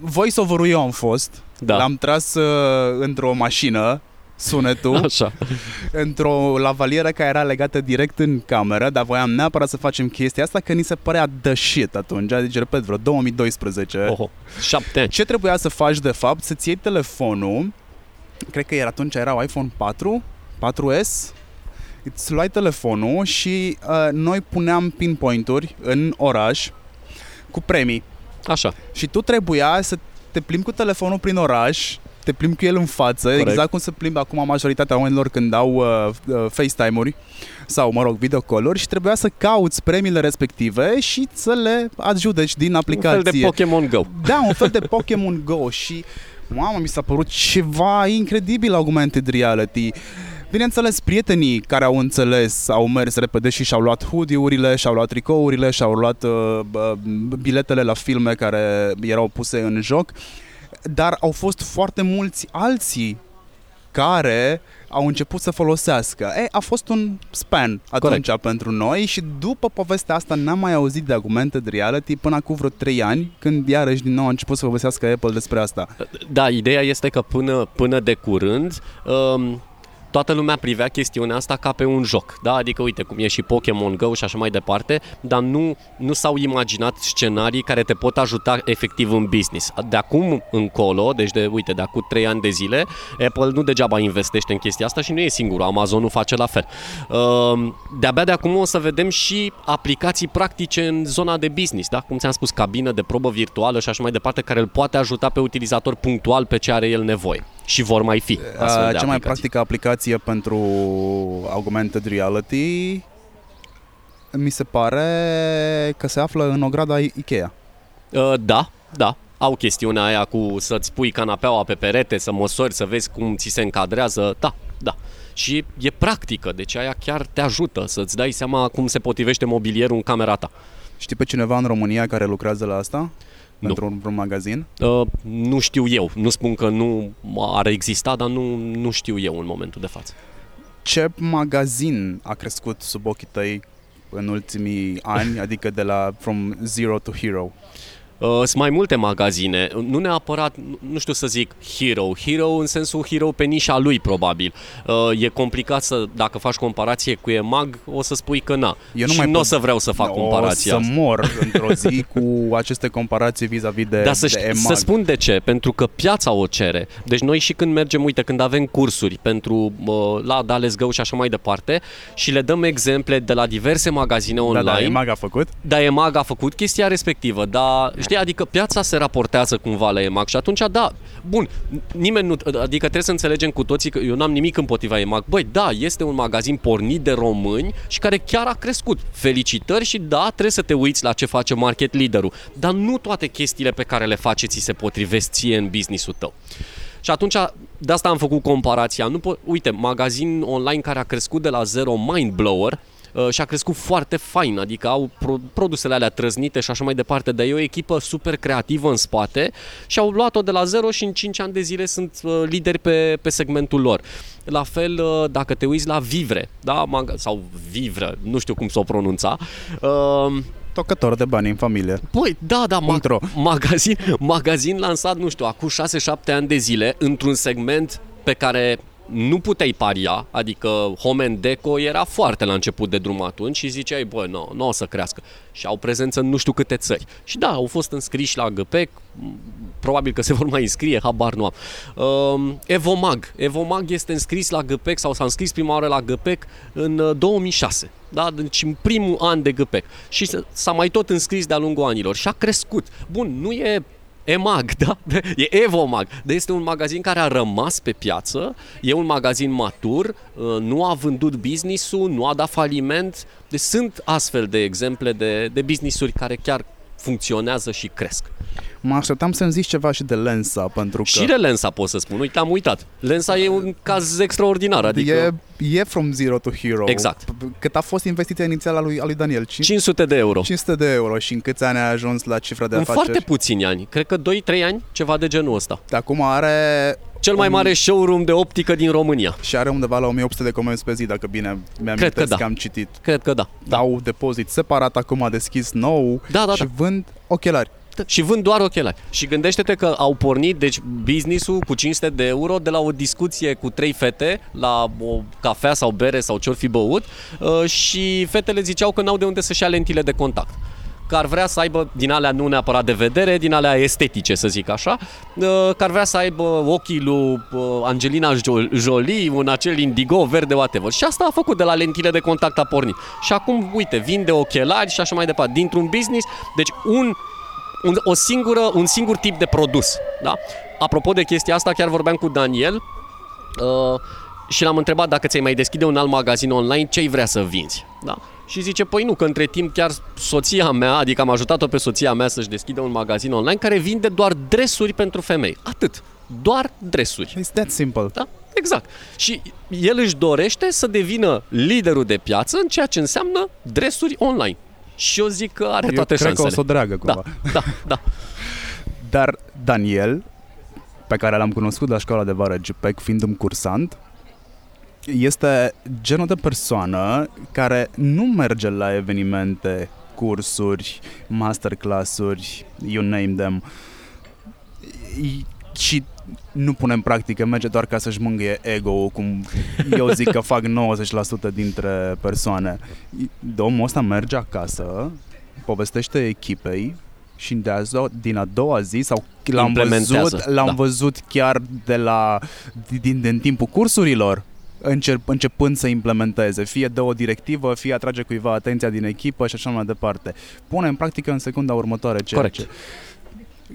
voice-over-ul eu am fost. Da. L-am tras uh, într-o mașină sunetul Așa. într-o lavalieră care era legată direct în cameră, dar voiam neapărat să facem chestia asta că ni se părea the shit atunci, deci repet, vreo 2012. Oho. Șapte ani. Ce trebuia să faci de fapt? Să-ți iei telefonul, cred că era atunci erau iPhone 4, 4S, îți luai telefonul și uh, noi puneam pinpoint-uri în oraș cu premii. Așa. Și tu trebuia să te plimbi cu telefonul prin oraș, te plimbi cu el în față, Corect. exact cum se plimbă acum majoritatea oamenilor când au uh, uh, FaceTime-uri sau, mă rog, videocall-uri și trebuia să cauți premiile respective și să le adjudeci din aplicație. Un fel de Pokémon Go. Da, un fel de Pokémon Go și mamă, mi s-a părut ceva incredibil augmented reality. Bineînțeles, prietenii care au înțeles au mers repede și și-au luat hoodie-urile, și-au luat tricourile, și-au luat uh, uh, biletele la filme care erau puse în joc, dar au fost foarte mulți alții care au început să folosească. E, a fost un span atunci Corect. pentru noi și după povestea asta n-am mai auzit de augmented reality până acum vreo 3 ani, când iarăși din nou a început să povestească Apple despre asta. Da, ideea este că până, până de curând um, toată lumea privea chestiunea asta ca pe un joc, da? Adică, uite, cum e și Pokémon Go și așa mai departe, dar nu, nu s-au imaginat scenarii care te pot ajuta efectiv în business. De acum încolo, deci de, uite, de acum 3 ani de zile, Apple nu degeaba investește în chestia asta și nu e singurul, Amazon nu face la fel. Uh, de-abia de acum o să vedem și aplicații practice în zona de business, da? Cum ți-am spus, cabină de probă virtuală și așa mai departe, care îl poate ajuta pe utilizator punctual pe ce are el nevoie. Și vor mai fi astfel de Cea mai aplicații. practică aplicație pentru augmented reality mi se pare că se află în ograda Ikea. Uh, da, da. Au chestiunea aia cu să-ți pui canapeaua pe perete, să măsori, să vezi cum ți se încadrează. Da, da. Și e practică, deci aia chiar te ajută să-ți dai seama cum se potrivește mobilierul în camera ta. Știi pe cineva în România care lucrează la asta? Nu. Pentru un, un magazin? Uh, nu știu eu, nu spun că nu ar exista, dar nu, nu știu eu în momentul de față. Ce magazin a crescut sub ochii tăi în ultimii ani, adică de la From Zero to Hero? Uh, sunt mai multe magazine, nu neapărat, nu- nu știu să zic hero, hero în sensul hero pe nișa lui probabil. Uh, e complicat să, dacă faci comparație cu EMAG, o să spui că na. Eu nu și mai nu pot- o să vreau să fac o comparația să asta. mor într-o zi cu aceste comparații vis-a-vis de, Dar să, de ști, EMAG. să spun de ce, pentru că piața o cere. Deci noi și când mergem, uite, când avem cursuri pentru uh, la Dales Go și așa mai departe și le dăm exemple de la diverse magazine da, online. da, EMAG a făcut? Da, EMAG a făcut chestia respectivă, dar știi, adică piața se raportează cumva la EMAG și atunci, da, bun, nimeni nu, adică trebuie să înțelegem cu toții că eu n-am nimic împotriva EMAG. Băi, da, este un magazin pornit de români și care chiar a crescut. Felicitări și da, trebuie să te uiți la ce face market leaderul, dar nu toate chestiile pe care le face ți se potrivesc ție în businessul tău. Și atunci, de asta am făcut comparația. Nu po- Uite, magazin online care a crescut de la zero, Mind Blower, uh, și a crescut foarte fain, adică au pro- produsele alea trăznite și așa mai departe, dar e o echipă super creativă în spate și au luat-o de la zero și în 5 ani de zile sunt uh, lideri pe, pe segmentul lor. La fel, uh, dacă te uiți la Vivre, da? Maga- sau Vivre, nu știu cum să o pronunța, uh, Tocător de bani în familie. Păi, da, da, Punct ro. ma- magazin, magazin lansat, nu știu, acum 6-7 ani de zile, într-un segment pe care nu puteai paria, adică Home and Deco era foarte la început de drum atunci și ziceai, bă, nu, nu o să crească. Și au prezență în nu știu câte țări. Și da, au fost înscriși la GPEC, m, probabil că se vor mai înscrie, habar nu am. Um, Evomag. Evomag este înscris la GPEC sau s-a înscris prima oară la GPEC în uh, 2006. Da? Deci în primul an de GPEC. Și s- s-a mai tot înscris de-a lungul anilor și a crescut. Bun, nu e EMAG, da? E Evomag. Dar este un magazin care a rămas pe piață, e un magazin matur, uh, nu a vândut business-ul, nu a dat faliment. Deci sunt astfel de exemple de, de business-uri care chiar funcționează și cresc. Mă așteptam să-mi zici ceva și de Lensa, pentru că Și de Lensa pot să spun, uite, am uitat. Lensa e un caz extraordinar, adică e, e From Zero to Hero. Exact. Cât a fost investiția inițială a lui, a lui Daniel? 5, 500 de euro. 500 de euro și în câți ani a ajuns la cifra de În afaceri? foarte puțini ani, cred că 2-3 ani, ceva de genul ăsta. De acum are... Cel mai un- mare showroom de optică din România. Și are undeva la 1800 de comenzi pe zi, dacă bine mi-am Cred că da. că am citit. Cred că da. Dau depozit separat, acum a deschis nou Da, da, și da. vând ochelari. Și vând doar ochelari. Și gândește-te că au pornit, deci business-ul cu 500 de euro de la o discuție cu trei fete la o cafea sau bere sau ce-or fi băut uh, și fetele ziceau că n-au de unde să-și ia lentile de contact că ar vrea să aibă din alea nu neapărat de vedere, din alea estetice, să zic așa, uh, că ar vrea să aibă ochii lui uh, Angelina Jo- Jolie, un acel indigo verde, whatever. Și asta a făcut de la lentile de contact a pornit. Și acum, uite, vinde ochelari și așa mai departe. Dintr-un business, deci un un, o singură, un singur tip de produs. Da? Apropo de chestia asta, chiar vorbeam cu Daniel uh, și l-am întrebat dacă ți-ai mai deschide un alt magazin online, ce ai vrea să vinzi. Da? Și zice, păi nu, că între timp chiar soția mea, adică am ajutat-o pe soția mea să-și deschidă un magazin online care vinde doar dresuri pentru femei. Atât. Doar dresuri. It's that simple. Da? Exact. Și el își dorește să devină liderul de piață în ceea ce înseamnă dresuri online. Și eu zic că are Eu toate cred șansele. că o să o dragă cumva. Da, da, da. Dar Daniel, pe care l-am cunoscut la școala de vară GPEC, fiind un cursant, este genul de persoană care nu merge la evenimente, cursuri, masterclass-uri, you name them. Și nu pune în practică, merge doar ca să-și mângâie ego cum eu zic că fac 90% dintre persoane. Domnul ăsta merge acasă, povestește echipei și de a din a doua zi sau l-am văzut, l-am da. văzut chiar de la din, din timpul cursurilor încep, începând să implementeze. Fie dă o directivă, fie atrage cuiva atenția din echipă și așa mai departe. Pune în practică în secunda următoare ceea Corect. ce...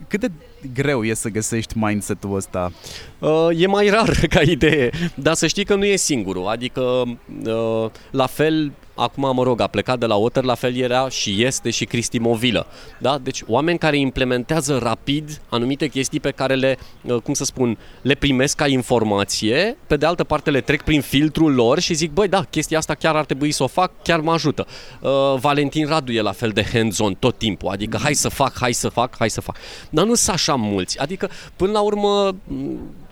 Cât de greu e să găsești mindset-ul ăsta? Uh, e mai rar ca idee, dar să știi că nu e singurul. Adică, uh, la fel, acum, mă rog, a plecat de la Otter, la fel era și este și Cristi Movilă. Da? Deci oameni care implementează rapid anumite chestii pe care le, uh, cum să spun, le primesc ca informație, pe de altă parte le trec prin filtrul lor și zic, băi, da, chestia asta chiar ar trebui să o fac, chiar mă ajută. Uh, Valentin Radu e la fel de hands-on tot timpul, adică hai să fac, hai să fac, hai să fac. Dar nu sunt așa mulți, adică până la urmă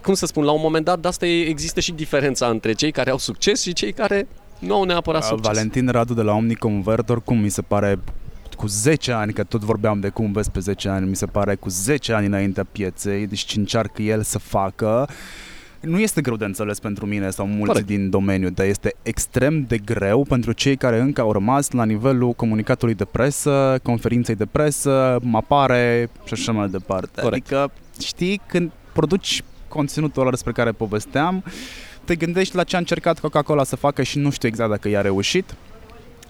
cum să spun, la un moment dat de asta există și diferența între cei care au succes și cei care nu au neapărat succes. Valentin Radu de la Omniconvertor, cum mi se pare cu 10 ani, că tot vorbeam de cum vezi pe 10 ani, mi se pare cu 10 ani înaintea pieței, deci ce încearcă el să facă, nu este greu de înțeles pentru mine sau mulți Corect. din domeniu, dar este extrem de greu pentru cei care încă au rămas la nivelul comunicatului de presă, conferinței de presă, apare și așa mai departe. Corect. Adică, știi, când produci conținutul ăla despre care povesteam, te gândești la ce a încercat Coca-Cola să facă și nu știu exact dacă i-a reușit.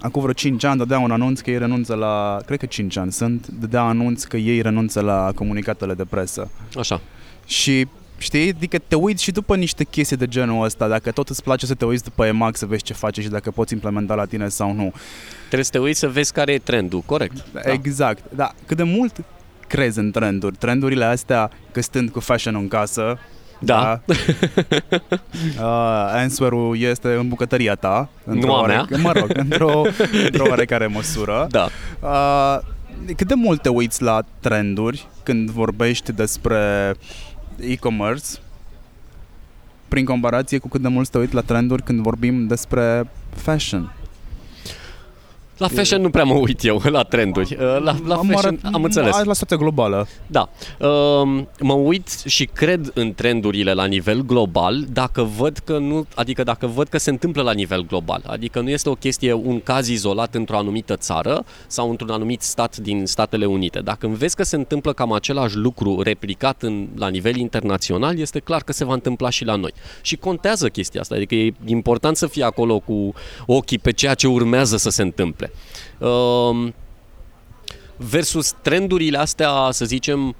Acum vreo 5 ani dădea un anunț că ei renunță la, cred că 5 ani sunt, dădea anunț că ei renunță la comunicatele de presă. Așa. Și Știi? Adică te uiți și după niște chestii de genul ăsta, dacă tot îți place să te uiți după EMAG să vezi ce face și dacă poți implementa la tine sau nu. Trebuie să te uiți să vezi care e trendul, corect. Da. Exact, da. Cât de mult crezi în trenduri. Trendurile astea, că stând cu fashion în casă, da. da. uh, answer-ul este în bucătăria ta. Nu a mea. Mă rog, într-o, într-o oarecare măsură. Da. Uh, cât de mult te uiți la trenduri când vorbești despre e-commerce prin comparație cu cât de mult te uiți la trenduri când vorbim despre fashion? La fashion nu prea mă uit eu, la trenduri. Uh, la, la am fashion am înțeles. La situația globală. Da. Um, mă uit și cred în trendurile la nivel global dacă văd că nu, adică dacă văd că se întâmplă la nivel global. Adică nu este o chestie, un caz izolat într-o anumită țară sau într-un anumit stat din Statele Unite. Dacă vezi că se întâmplă cam același lucru replicat în, la nivel internațional, este clar că se va întâmpla și la noi. Și contează chestia asta, adică e important să fie acolo cu ochii pe ceea ce urmează să se întâmple exemple. Um, versus trendurile astea, să zicem,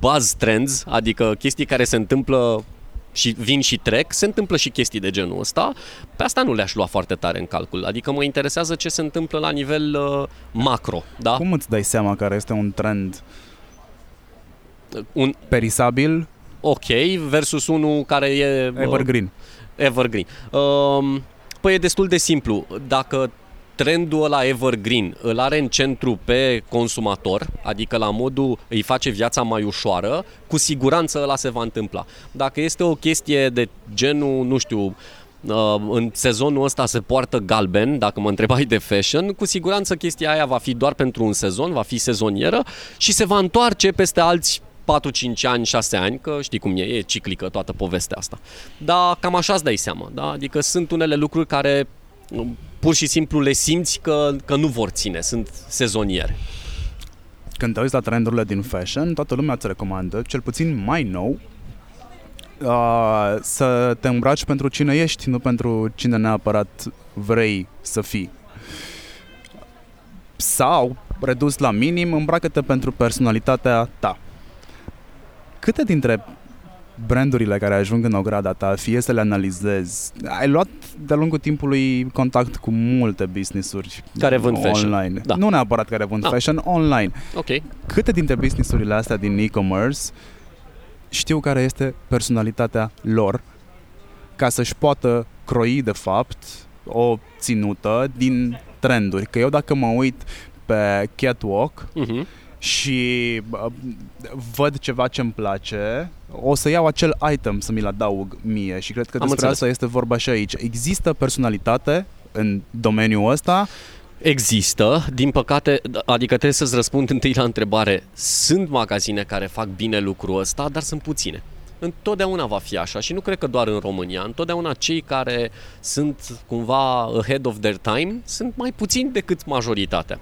buzz trends, adică chestii care se întâmplă și vin și trec, se întâmplă și chestii de genul ăsta. Pe asta nu le-aș lua foarte tare în calcul. Adică mă interesează ce se întâmplă la nivel uh, macro. Da? Cum îți dai seama care este un trend un perisabil? Ok, versus unul care e... Uh, evergreen. Evergreen. Uh, păi e destul de simplu. Dacă trendul ăla evergreen îl are în centru pe consumator, adică la modul îi face viața mai ușoară, cu siguranță ăla se va întâmpla. Dacă este o chestie de genul, nu știu, uh, în sezonul ăsta se poartă galben, dacă mă întrebai de fashion, cu siguranță chestia aia va fi doar pentru un sezon, va fi sezonieră și se va întoarce peste alți 4-5 ani, 6 ani, că știi cum e, e ciclică toată povestea asta. Dar cam așa îți dai seama, da? Adică sunt unele lucruri care pur și simplu le simți că, că nu vor ține, sunt sezoniere. Când te uiți la trendurile din fashion, toată lumea îți recomandă, cel puțin mai nou, uh, să te îmbraci pentru cine ești, nu pentru cine neapărat vrei să fii. Sau, redus la minim, îmbracă-te pentru personalitatea ta. Câte dintre brandurile care ajung în ograda ta, fie să le analizezi. Ai luat de-a lungul timpului contact cu multe business-uri care vând online. Fashion. Da. Nu neapărat care vând da. fashion, online. Ok. Câte dintre business-urile astea din e-commerce știu care este personalitatea lor ca să-și poată croi de fapt o ținută din trenduri. Că eu dacă mă uit pe catwalk, uh-huh și văd ceva ce îmi place, o să iau acel item să mi-l adaug mie și cred că Am despre înțeles. asta este vorba și aici. Există personalitate în domeniul ăsta Există, din păcate, adică trebuie să-ți răspund întâi la întrebare. Sunt magazine care fac bine lucrul ăsta, dar sunt puține. Întotdeauna va fi așa și nu cred că doar în România. Întotdeauna cei care sunt cumva ahead of their time sunt mai puțini decât majoritatea.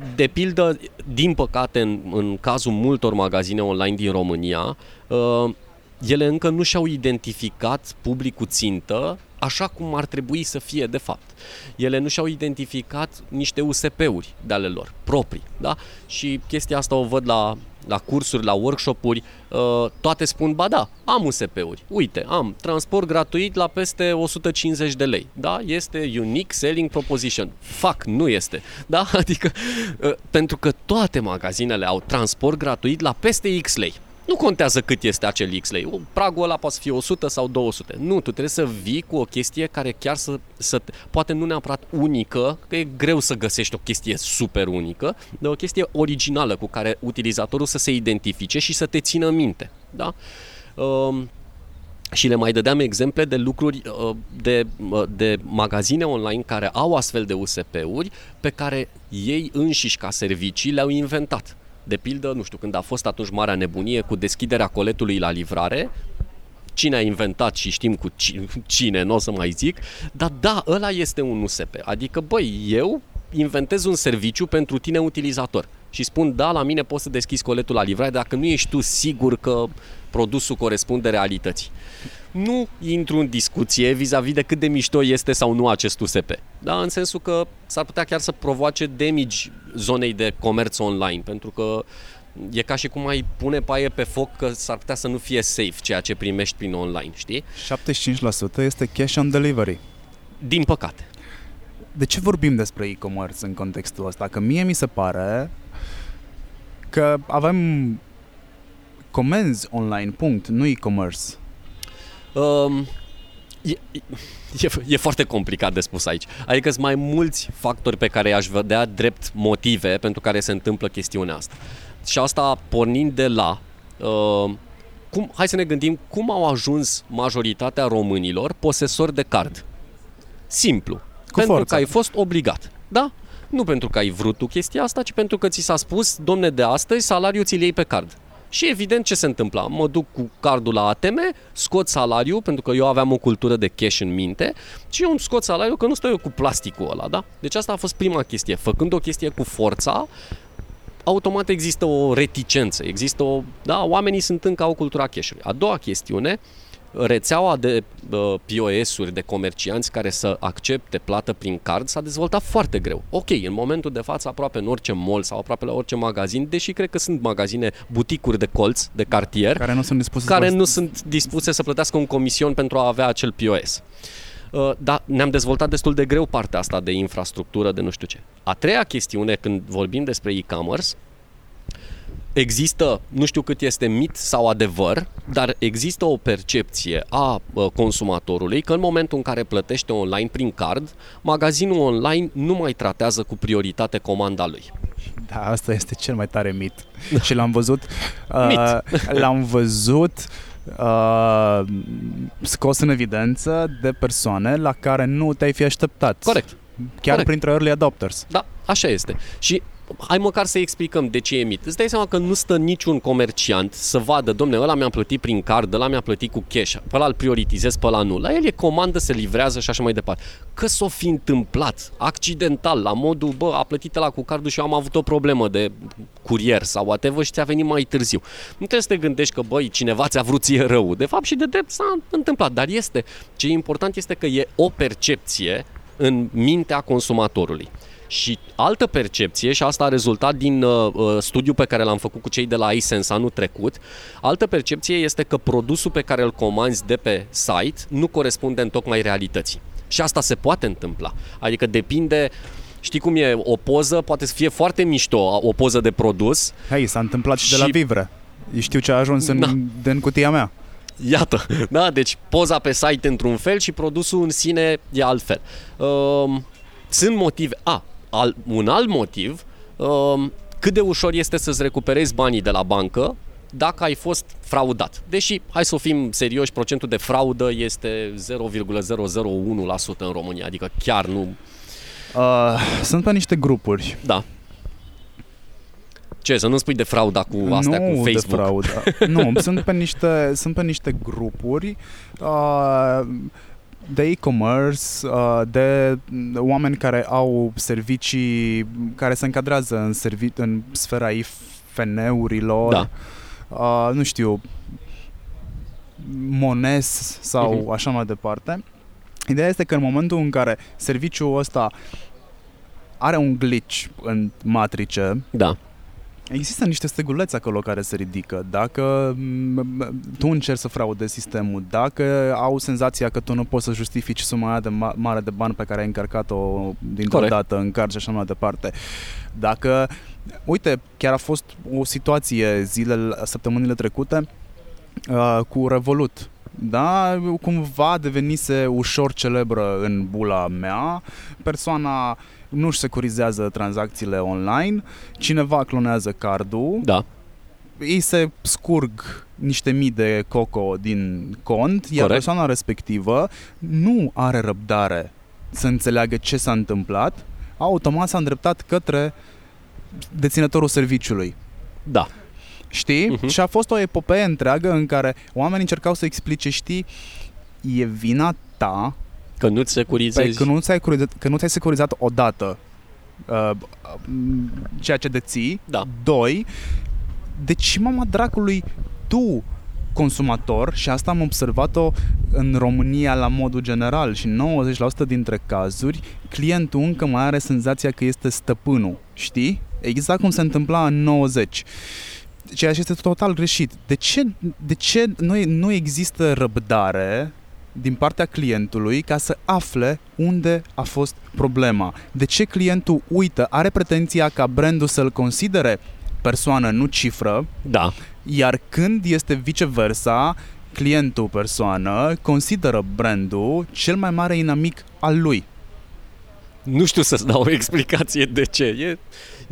Uh, de pildă, din păcate, în, în cazul multor magazine online din România, uh, ele încă nu și-au identificat publicul țintă așa cum ar trebui să fie de fapt. Ele nu și-au identificat niște USP-uri de ale lor, proprii, da? Și chestia asta o văd la, la cursuri, la workshop-uri, uh, toate spun, ba da, am USP-uri, uite, am transport gratuit la peste 150 de lei, da? Este unique selling proposition. Fac, nu este, da? Adică, uh, pentru că toate magazinele au transport gratuit la peste X lei. Nu contează cât este acel X lei. Pragul ăla poate fi 100 sau 200. Nu, tu trebuie să vii cu o chestie care chiar să, să poate nu neapărat unică, că e greu să găsești o chestie super unică, dar o chestie originală cu care utilizatorul să se identifice și să te țină minte. Da? Um, și le mai dădeam exemple de lucruri, uh, de, uh, de magazine online care au astfel de USP-uri pe care ei înșiși ca servicii le-au inventat. De pildă, nu știu, când a fost atunci marea nebunie cu deschiderea coletului la livrare, cine a inventat și știm cu cine, nu o să mai zic, dar da, ăla este un USP. Adică, băi, eu inventez un serviciu pentru tine utilizator și spun, da, la mine poți să deschizi coletul la livrare dacă nu ești tu sigur că produsul corespunde realității. Nu intru în discuție vis-a-vis de cât de mișto este sau nu acest USP. Da? În sensul că s-ar putea chiar să provoace damage zonei de comerț online, pentru că e ca și cum ai pune paie pe foc că s-ar putea să nu fie safe ceea ce primești prin online, știi? 75% este cash on delivery. Din păcate. De ce vorbim despre e-commerce în contextul ăsta? Că mie mi se pare că avem comenzi online, punct, nu e-commerce. Um, e, e, e foarte complicat de spus aici. Adică sunt mai mulți factori pe care i-aș vedea drept motive pentru care se întâmplă chestiunea asta. Și asta pornind de la uh, cum, hai să ne gândim cum au ajuns majoritatea românilor posesori de card. Simplu. Cu pentru forța. că ai fost obligat. Da? Nu pentru că ai vrut tu chestia asta, ci pentru că ți s-a spus, domne, de astăzi salariul ți-l iei pe card. Și evident ce se întâmpla? Mă duc cu cardul la ATM, scot salariul, pentru că eu aveam o cultură de cash în minte, și eu îmi scot salariul că nu stau eu cu plasticul ăla, da? Deci asta a fost prima chestie. Făcând o chestie cu forța, automat există o reticență, există o... Da, oamenii sunt încă au cultura cash-ului. A doua chestiune, rețeaua de uh, POS-uri, de comercianți care să accepte plată prin card s-a dezvoltat foarte greu. Ok, în momentul de față aproape în orice mall sau aproape la orice magazin, deși cred că sunt magazine, buticuri de colț, de cartier, care nu sunt dispuse, care nu sunt dispuse să plătească un comision pentru a avea acel POS. Uh, da, ne-am dezvoltat destul de greu partea asta de infrastructură, de nu știu ce. A treia chestiune, când vorbim despre e-commerce, există, nu știu cât este mit sau adevăr, dar există o percepție a consumatorului că în momentul în care plătește online prin card, magazinul online nu mai tratează cu prioritate comanda lui. Da, asta este cel mai tare mit. Și l-am văzut uh, l-am văzut uh, scos în evidență de persoane la care nu te-ai fi așteptat. Corect. Chiar Corect. printre early adopters. Da, așa este. Și hai măcar să explicăm de ce e mit. Îți dai seama că nu stă niciun comerciant să vadă, domne, ăla mi-a plătit prin card, ăla mi-a plătit cu cash, pe ăla îl prioritizez, pe ăla nu. La el e comandă, se livrează și așa mai departe. Că s-o fi întâmplat accidental, la modul, bă, a plătit la cu cardul și eu am avut o problemă de curier sau whatever și ți-a venit mai târziu. Nu trebuie să te gândești că, băi, cineva ți-a vrut ție rău. De fapt și de drept s-a întâmplat, dar este. Ce e important este că e o percepție în mintea consumatorului. Și altă percepție, și asta a rezultat din uh, uh, studiul pe care l-am făcut cu cei de la iSense anul trecut, altă percepție este că produsul pe care îl comanzi de pe site nu corespunde în tocmai realității. Și asta se poate întâmpla. Adică depinde Știi cum e? O poză poate să fie foarte mișto, o poză de produs. Hei, s-a întâmplat și, și de la Vivre. Știu ce a ajuns în, da. în cutia mea. Iată, da? Deci poza pe site într-un fel și produsul în sine e altfel. Uh, sunt motive. A, al, un alt motiv, uh, cât de ușor este să-ți recuperezi banii de la bancă dacă ai fost fraudat. Deși, hai să fim serioși, procentul de fraudă este 0,001% în România, adică chiar nu... Uh, sunt pe niște grupuri. Da. Ce, să nu spui de frauda cu astea nu cu de Facebook? fraudă. nu, sunt pe niște, sunt pe niște grupuri uh, de e-commerce, uh, de oameni care au servicii care se încadrează în, servi- în sfera IFN-urilor. Da. Uh, nu știu, Mones sau Mhm. așa mai departe. Ideea este că în momentul în care serviciul ăsta are un glitch în matrice, Da. Există niște steguleți acolo care se ridică. Dacă m- m- tu încerci să fraudezi sistemul, dacă au senzația că tu nu poți să justifici suma aia de ma- mare de bani pe care ai încărcat-o dintr-o Corect. dată în card și așa mai departe. Dacă, uite, chiar a fost o situație zilele, săptămânile trecute uh, cu Revolut. Da, cumva devenise ușor celebră în bula mea. Persoana nu-și securizează tranzacțiile online, cineva clonează cardul, Da. îi se scurg niște mii de coco din cont, iar Corect. persoana respectivă nu are răbdare să înțeleagă ce s-a întâmplat, automat s-a îndreptat către deținătorul serviciului. Da. Știi? Mhm. Și a fost o epopee întreagă în care oamenii încercau să explice, știi, e vina ta Că nu-ți pe securizezi. că nu ți-ai, securizat, că nu ți-ai securizat odată uh, m, ceea ce deții. Da. Doi, deci mama dracului tu consumator și asta am observat-o în România la modul general și 90% dintre cazuri clientul încă mai are senzația că este stăpânul, știi? Exact cum se întâmpla în 90 ceea ce este total greșit. De ce, de ce nu, nu există răbdare din partea clientului ca să afle unde a fost problema? De ce clientul uită, are pretenția ca brandul să-l considere persoană, nu cifră, Da. iar când este viceversa, clientul persoană consideră brandul cel mai mare inamic al lui. Nu știu să-ți dau o explicație de ce. E,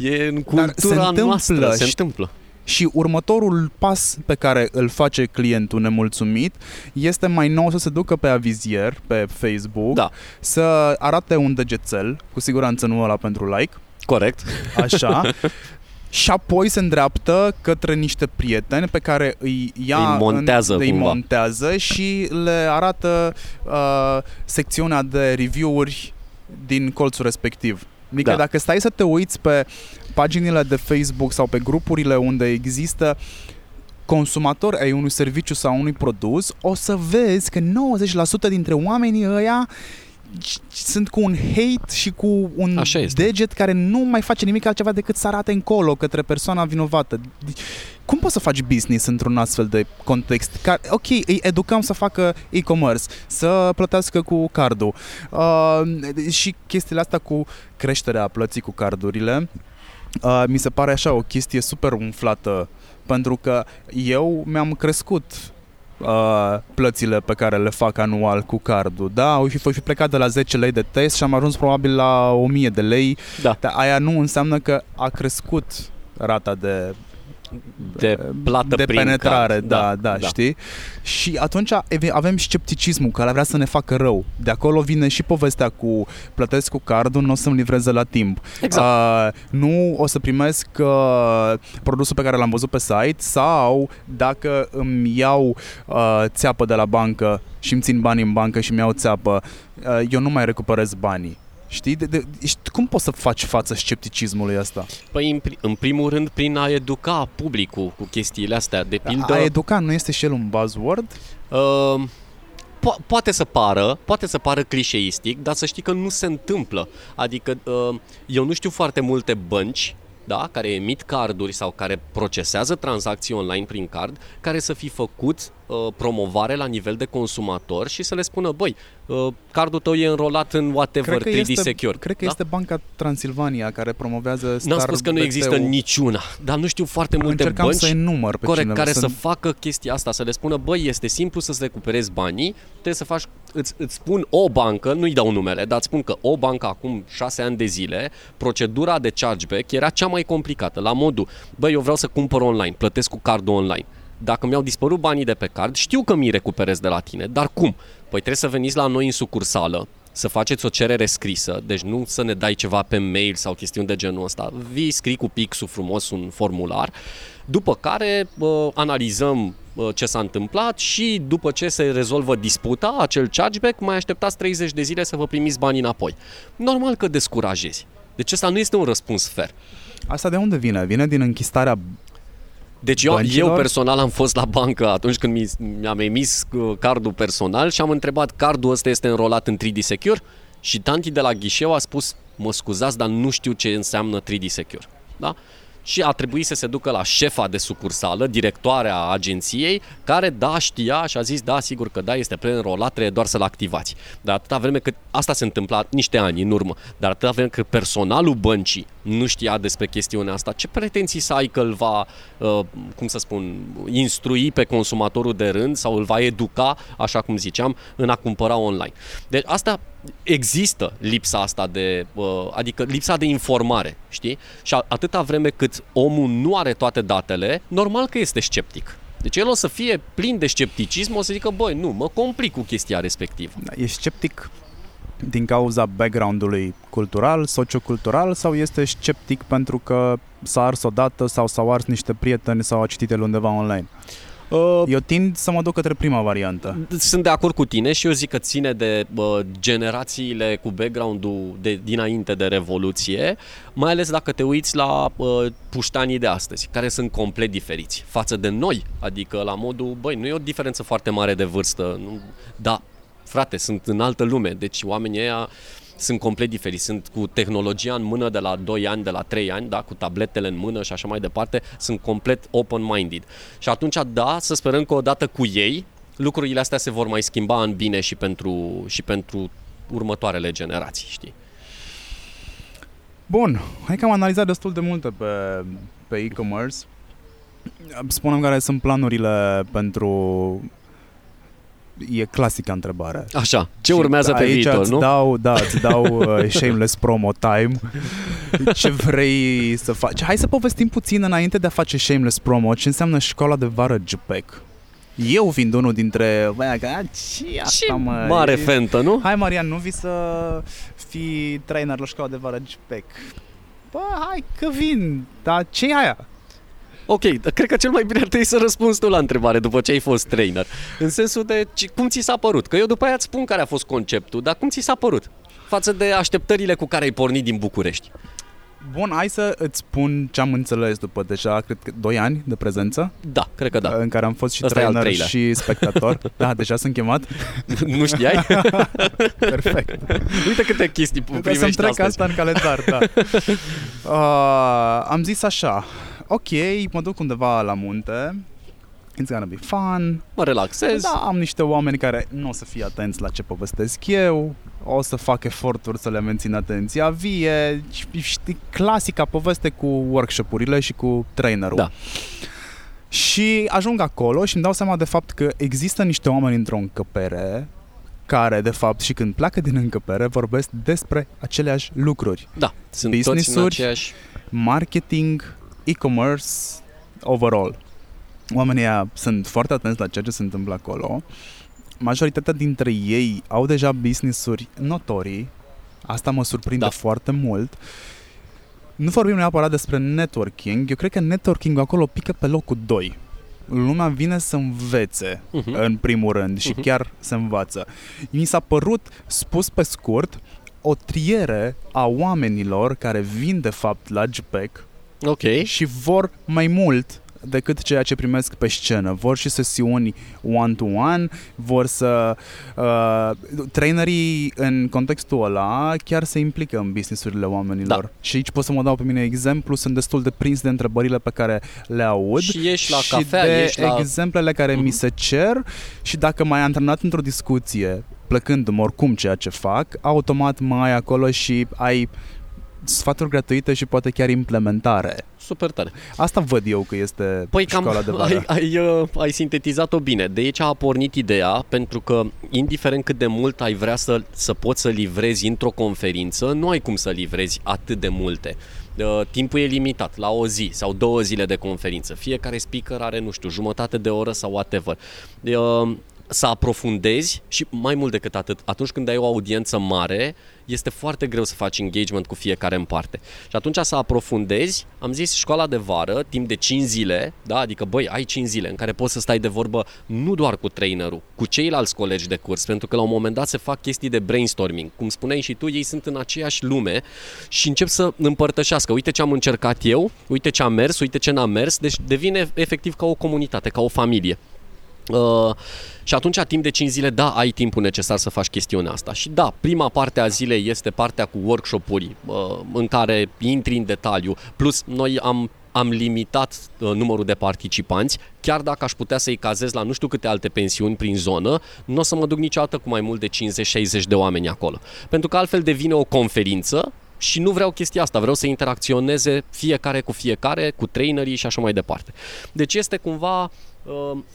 e în se cultura întâmplă noastră. Se și- întâmplă. Și următorul pas pe care îl face clientul nemulțumit este mai nou să se ducă pe avizier, pe Facebook, Da. să arate un degețel, cu siguranță nu ăla pentru like, Corect. așa, și apoi se îndreaptă către niște prieteni pe care îi ia Îi montează în, îi cumva. montează și le arată uh, secțiunea de review-uri din colțul respectiv. Adică Da. dacă stai să te uiți pe paginile de Facebook sau pe grupurile unde există consumatori ai unui serviciu sau unui produs, o să vezi că 90% dintre oamenii ăia c- sunt cu un hate și cu un Așa este. deget care nu mai face nimic altceva decât să arate încolo către persoana vinovată. Deci, Cum poți să faci business într-un astfel de context? Ca, ok, îi educăm să facă e-commerce, să plătească cu cardul uh, și chestiile astea cu creșterea plății cu cardurile uh, mi se pare așa o chestie super umflată pentru că eu mi-am crescut uh, plățile pe care le fac anual cu cardul. Da, voi fi, voi fi plecat de la 10 lei de test și am ajuns probabil la 1000 de lei. Da. Dar aia nu înseamnă că a crescut rata de De plată de prin penetrare, card. da, da, da, da. știi? Și atunci ave- avem scepticismul care vrea să ne facă rău. De acolo vine și povestea cu plătesc cu cardul, nu o să-mi livreze la timp. Exact. Uh, nu o să primesc uh, produsul pe care l-am văzut pe site sau dacă îmi iau uh, țeapă de la bancă și îmi țin banii în bancă și îmi iau țeapă, uh, eu nu mai recuperez banii. Știi? De, de, știi? Cum poți să faci față scepticismului ăsta? Păi, în, pri- în primul rând, prin a educa publicul cu chestiile astea. De pildă, A educa nu este și el un buzzword? Uh, po- poate să pară, poate să pară clișeistic, dar să știi că nu se întâmplă. Adică uh, eu nu știu foarte multe bănci da, care emit carduri sau care procesează tranzacții online prin card, care să fi făcut uh, promovare la nivel de consumator și să le spună, băi, uh, cardul tău e înrolat în whatever 3D este, Secure. cred că da? este Banca Transilvania care promovează Star N-am spus că nu BT-ul. există niciuna, dar nu știu foarte multe Încercam bănci să enumăr pe Corect, cineva, care să... să facă chestia asta, să le spună, băi, este simplu să-ți recuperezi banii, trebuie să faci, îți, îți spun o bancă, nu-i dau numele, dar îți spun că o bancă acum șase ani de zile, procedura de chargeback era cea mai complicată, la modul, băi, eu vreau să cumpăr online, plătesc cu cardul online. Dacă mi-au dispărut banii de pe card, știu că mi-i recuperez de la tine, dar cum? Păi trebuie să veniți la noi în sucursală, să faceți o cerere scrisă, deci nu să ne dai ceva pe mail sau chestiuni de genul ăsta. Vii, scrii cu pixul frumos un formular, după care uh, analizăm uh, ce s-a întâmplat și după ce se rezolvă disputa, acel chargeback, mai așteptați 30 de zile să vă primiți banii înapoi. Normal că descurajezi. Deci ăsta nu este un răspuns fair. Asta de unde vine? Vine din închistarea deci eu, Băncilor? eu personal am fost la bancă atunci când mi- mi-am emis uh, cardul personal și am întrebat cardul ăsta este înrolat în 3D Secure și tanti de la ghișeu a spus mă scuzați, dar nu știu ce înseamnă 3D Secure. Da? Și a trebuit să se ducă la șefa de sucursală, directoarea agenției, care da, știa și a zis da, sigur că da, este preînrolat, trebuie doar să-l activați. Dar atâta vreme cât asta se întâmpla niște ani în urmă, dar atâta vreme cât personalul băncii nu știa despre chestiunea asta, ce pretenții să ai că îl va, uh, cum să spun, instrui pe consumatorul de rând sau îl va educa, așa cum ziceam, în a cumpăra online. Deci asta există lipsa asta de, uh, adică lipsa de informare, știi? Și a- atâta vreme cât omul nu are toate datele, normal că este sceptic. Deci el o să fie plin de scepticism, o să zică, băi, nu, mă complic cu chestia respectivă. E sceptic din cauza background-ului cultural, sociocultural sau este sceptic pentru că s-a ars odată sau s-au ars niște prieteni sau a citit el undeva online? Uh, Eu tind să mă duc către prima variantă. Sunt de acord cu tine și eu zic că ține de bă, generațiile cu background-ul de, dinainte de Revoluție, mai ales dacă te uiți la bă, puștanii de astăzi, care sunt complet diferiți față de noi. Adică la modul, băi, nu e o diferență foarte mare de vârstă, nu, da, frate, sunt în altă lume, deci oamenii ăia sunt complet diferiți, sunt cu tehnologia în mână de la 2 ani, de la 3 ani, da, cu tabletele în mână și așa mai departe, sunt complet open-minded. Și atunci, da, să sperăm că odată cu ei, lucrurile astea se vor mai schimba în bine și pentru, și pentru următoarele generații, știi? Bun, hai că am analizat destul de multe pe, pe e-commerce. Spunem care sunt planurile pentru... E clasica întrebare. Așa, ce Și urmează pe aici viitor, îți nu? Dau, da, îți dau uh, shameless promo time. Ce vrei să faci? Hai să povestim puțin înainte de a face shameless promo ce înseamnă școala de vară JPEG. Eu fiind unul dintre... Băia, că, a, ce asta, Și mă? mare E- fentă, nu? Hai, Marian, nu vii să fii trainer la școala de vară JPEG? Bă, hai că vin, dar ce e aia? Ok, dar cred că cel mai bine ar trebui să răspunzi tu la întrebare după ce ai fost trainer. În sensul de ci- cum ți s-a părut? Că eu după aia îți spun care a fost conceptul, dar cum ți s-a părut? Față de așteptările cu care ai pornit din București. Bun, hai să îți spun ce am înțeles după deja, cred că 2 ani de prezență, Da, cred că da. în care am fost și Ăsta e al trainer treilea. și spectator. da, deja sunt chemat. nu știai? Perfect. Uite câte chestii Trebuie să-mi primești trec astăzi. asta în calendar, da. Uh, am zis așa, ok, mă duc undeva la munte, it's gonna be fun, Mă relaxez. da, am niște oameni care nu o să fie atenți la ce povestesc eu, o să fac eforturi să le mențin atenția vie, știi, clasica poveste cu workshop-urile și cu trainerul. Da. Și ajung acolo și îmi dau seama de fapt că există niște oameni într-o încăpere care, de fapt, și când pleacă din încăpere, vorbesc despre aceleași lucruri. Da, sunt toți în Business-uri. aceeași... Marketing, e-commerce, overall. Oamenii ăia sunt foarte atenți la ceea ce se întâmplă acolo. Majoritatea dintre ei au deja business-uri notorii. Asta mă surprinde Da. foarte mult. Nu vorbim neapărat despre networking. Eu cred că networking acolo pică pe locul 2. Lumea vine să învețe Mhm. în primul rând și Mhm. chiar se învață. Mi s-a părut, spus pe scurt, o triere a oamenilor care vin de fapt la JPEG Ok. și vor mai mult decât ceea ce primesc pe scenă. Vor și sesiuni one-to-one, vor să... Uh, trainerii în contextul ăla chiar se implică în businessurile oamenilor. Da. Și aici pot să mă dau pe mine exemplu, sunt destul de prins de întrebările pe care le aud Și ești la și cafea, de ești la... exemplele care mi Mhm. se cer și dacă m-ai antrenat într-o discuție plăcându-mă oricum ceea ce fac, automat mai ai acolo și ai sfaturi gratuite și poate chiar implementare. Super tare. Asta văd eu că este Păi cam școala de vară. ai, ai, uh, ai sintetizat-o bine. De aici a pornit ideea, pentru că indiferent cât de mult ai vrea să, să poți să livrezi într-o conferință, nu ai cum să livrezi atât de multe. Uh, timpul e limitat, la o zi sau două zile de conferință. Fiecare speaker are, nu știu, jumătate de oră sau whatever. Uh, să aprofundezi și mai mult decât atât, atunci când ai o audiență mare, este foarte greu să faci engagement cu fiecare în parte. Și atunci să aprofundezi, am zis școala de vară, timp de 5 zile, da? adică băi, ai 5 zile în care poți să stai de vorbă nu doar cu trainerul, cu ceilalți colegi de curs, pentru că la un moment dat se fac chestii de brainstorming. Cum spuneai și tu, ei sunt în aceeași lume și încep să împărtășească. Uite ce am încercat eu, uite ce am mers, uite ce n-am mers, deci devine efectiv ca o comunitate, ca o familie. Uh, și atunci, timp de 5 zile, da, ai timpul necesar să faci chestiunea asta. Și da, prima parte a zilei este partea cu workshop-uri uh, în care intri în detaliu. Plus, noi am am limitat uh, numărul de participanți, chiar dacă aș putea să-i cazez la nu știu câte alte pensiuni prin zonă, nu o să mă duc niciodată cu mai mult de 50-60 de oameni acolo. Pentru că altfel devine o conferință și nu vreau chestia asta, vreau să interacționeze fiecare cu fiecare, cu trainerii și așa mai departe. Deci este cumva Uh,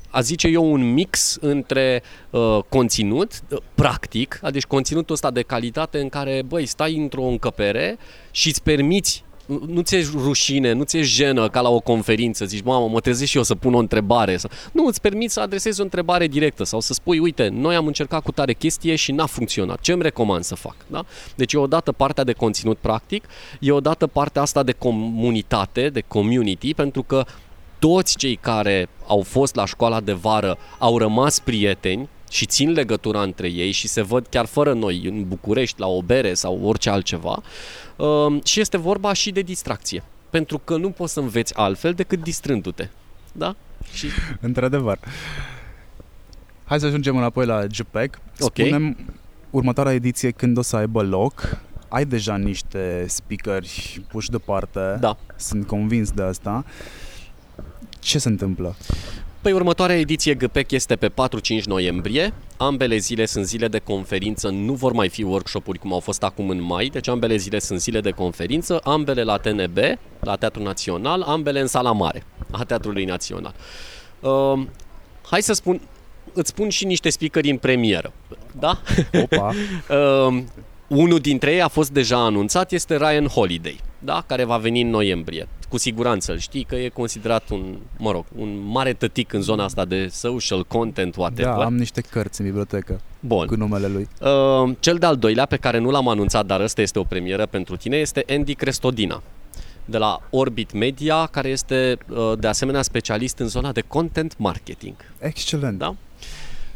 a zice eu, un mix între uh, conținut uh, practic, adică conținutul ăsta de calitate în care, băi, stai într-o încăpere și îți permiți nu ți-e rușine, nu ți-e jenă ca la o conferință, zici, mamă, mă trezesc și eu să pun o întrebare. Nu, îți permiți să adresezi o întrebare directă sau să spui, uite, noi am încercat cu tare chestie și n-a funcționat. Ce îmi recomand să fac? Da? Deci e odată partea de conținut practic, e odată partea asta de comunitate, de community, pentru că toți cei care au fost la școala de vară au rămas prieteni și țin legătura între ei și se văd chiar fără noi în București, la o bere sau orice altceva. Ehm, și este vorba și de distracție. Pentru că nu poți să înveți altfel decât distrându-te. Da? Și... Într-adevăr. Hai să ajungem înapoi la JPEG. Spunem okay. următoarea ediție când o să aibă loc. Ai deja niște speakeri puși deoparte. Da. Sunt convins de asta. Ce se întâmplă? Păi următoarea ediție GPEC este pe 4-5 noiembrie. Ambele zile sunt zile de conferință, nu vor mai fi workshop-uri cum au fost acum în mai, deci ambele zile sunt zile de conferință, ambele la TNB, la Teatrul Național, ambele în sala mare a Teatrului Național. Uh, hai să spun, îți spun și niște speakeri în premieră, da? Opa! uh, unul dintre ei a fost deja anunțat, este Ryan Holiday, da? care va veni în noiembrie. Cu siguranță îl știi că e considerat un, mă rog, un mare tătic în zona asta de social content, whatever. Da, am niște cărți în bibliotecă Bun. cu numele lui. Uh, cel de-al doilea, pe care nu l-am anunțat, dar ăsta este o premieră pentru tine, este Andy Crestodina de la Orbit Media, care este uh, de asemenea specialist în zona de content marketing. Excelent. Da?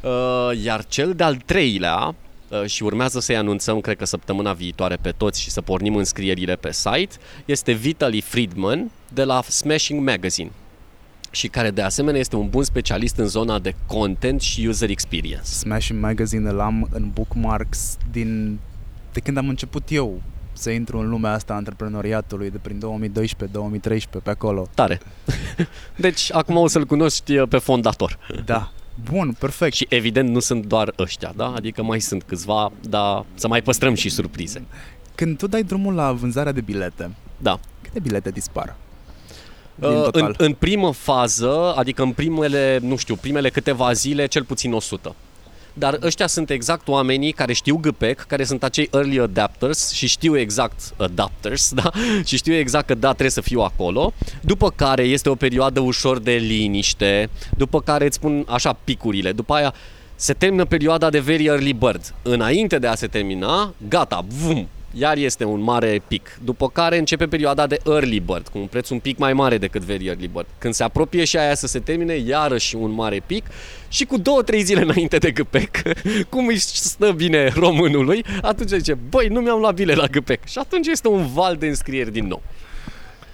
Uh, iar cel de-al treilea Uh, și urmează să-i anunțăm, cred că săptămâna viitoare pe toți și să pornim înscrierile pe site, este Vitaly Friedman de la Smashing Magazine și care de asemenea este un bun specialist în zona de content și user experience. Smashing Magazine îl am în bookmarks din de când am început eu să intru în lumea asta a antreprenoriatului de prin 2012-2013 pe acolo. Tare. Deci acum o să-l cunoști uh, pe fondator. Da, Bun, perfect. Și evident nu sunt doar ăștia, da? Adică mai sunt câțiva, dar să mai păstrăm și surprize. Când tu dai drumul la vânzarea de bilete, da. câte bilete dispar? Uh, în, în primă fază, adică în primele, nu știu, primele câteva zile, cel puțin 100. Dar ăștia sunt exact oamenii care știu GPEC, care sunt acei early adapters și știu exact adapters, da? Și știu exact că da, trebuie să fiu acolo. După care este o perioadă ușor de liniște, după care îți spun așa picurile, după aia se termină perioada de very early bird. Înainte de a se termina, gata, vum, iar este un mare pic. După care începe perioada de early bird, cu un preț un pic mai mare decât very early bird. Când se apropie și aia să se termine, iarăși un mare pic și cu două, trei zile înainte de GPEC, cum își stă bine românului, atunci zice, băi, nu mi-am luat bile la GPEC. Și atunci este un val de înscrieri din nou.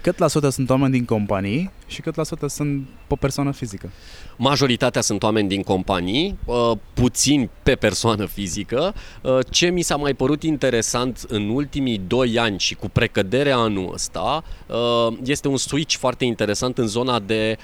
Cât la sută sunt oameni din companii și cât la sută sunt pe persoană fizică? Majoritatea sunt oameni din companii, uh, puțin pe persoană fizică. Uh, ce mi s-a mai părut interesant în ultimii doi ani și cu precăderea anul ăsta uh, este un switch foarte interesant în zona de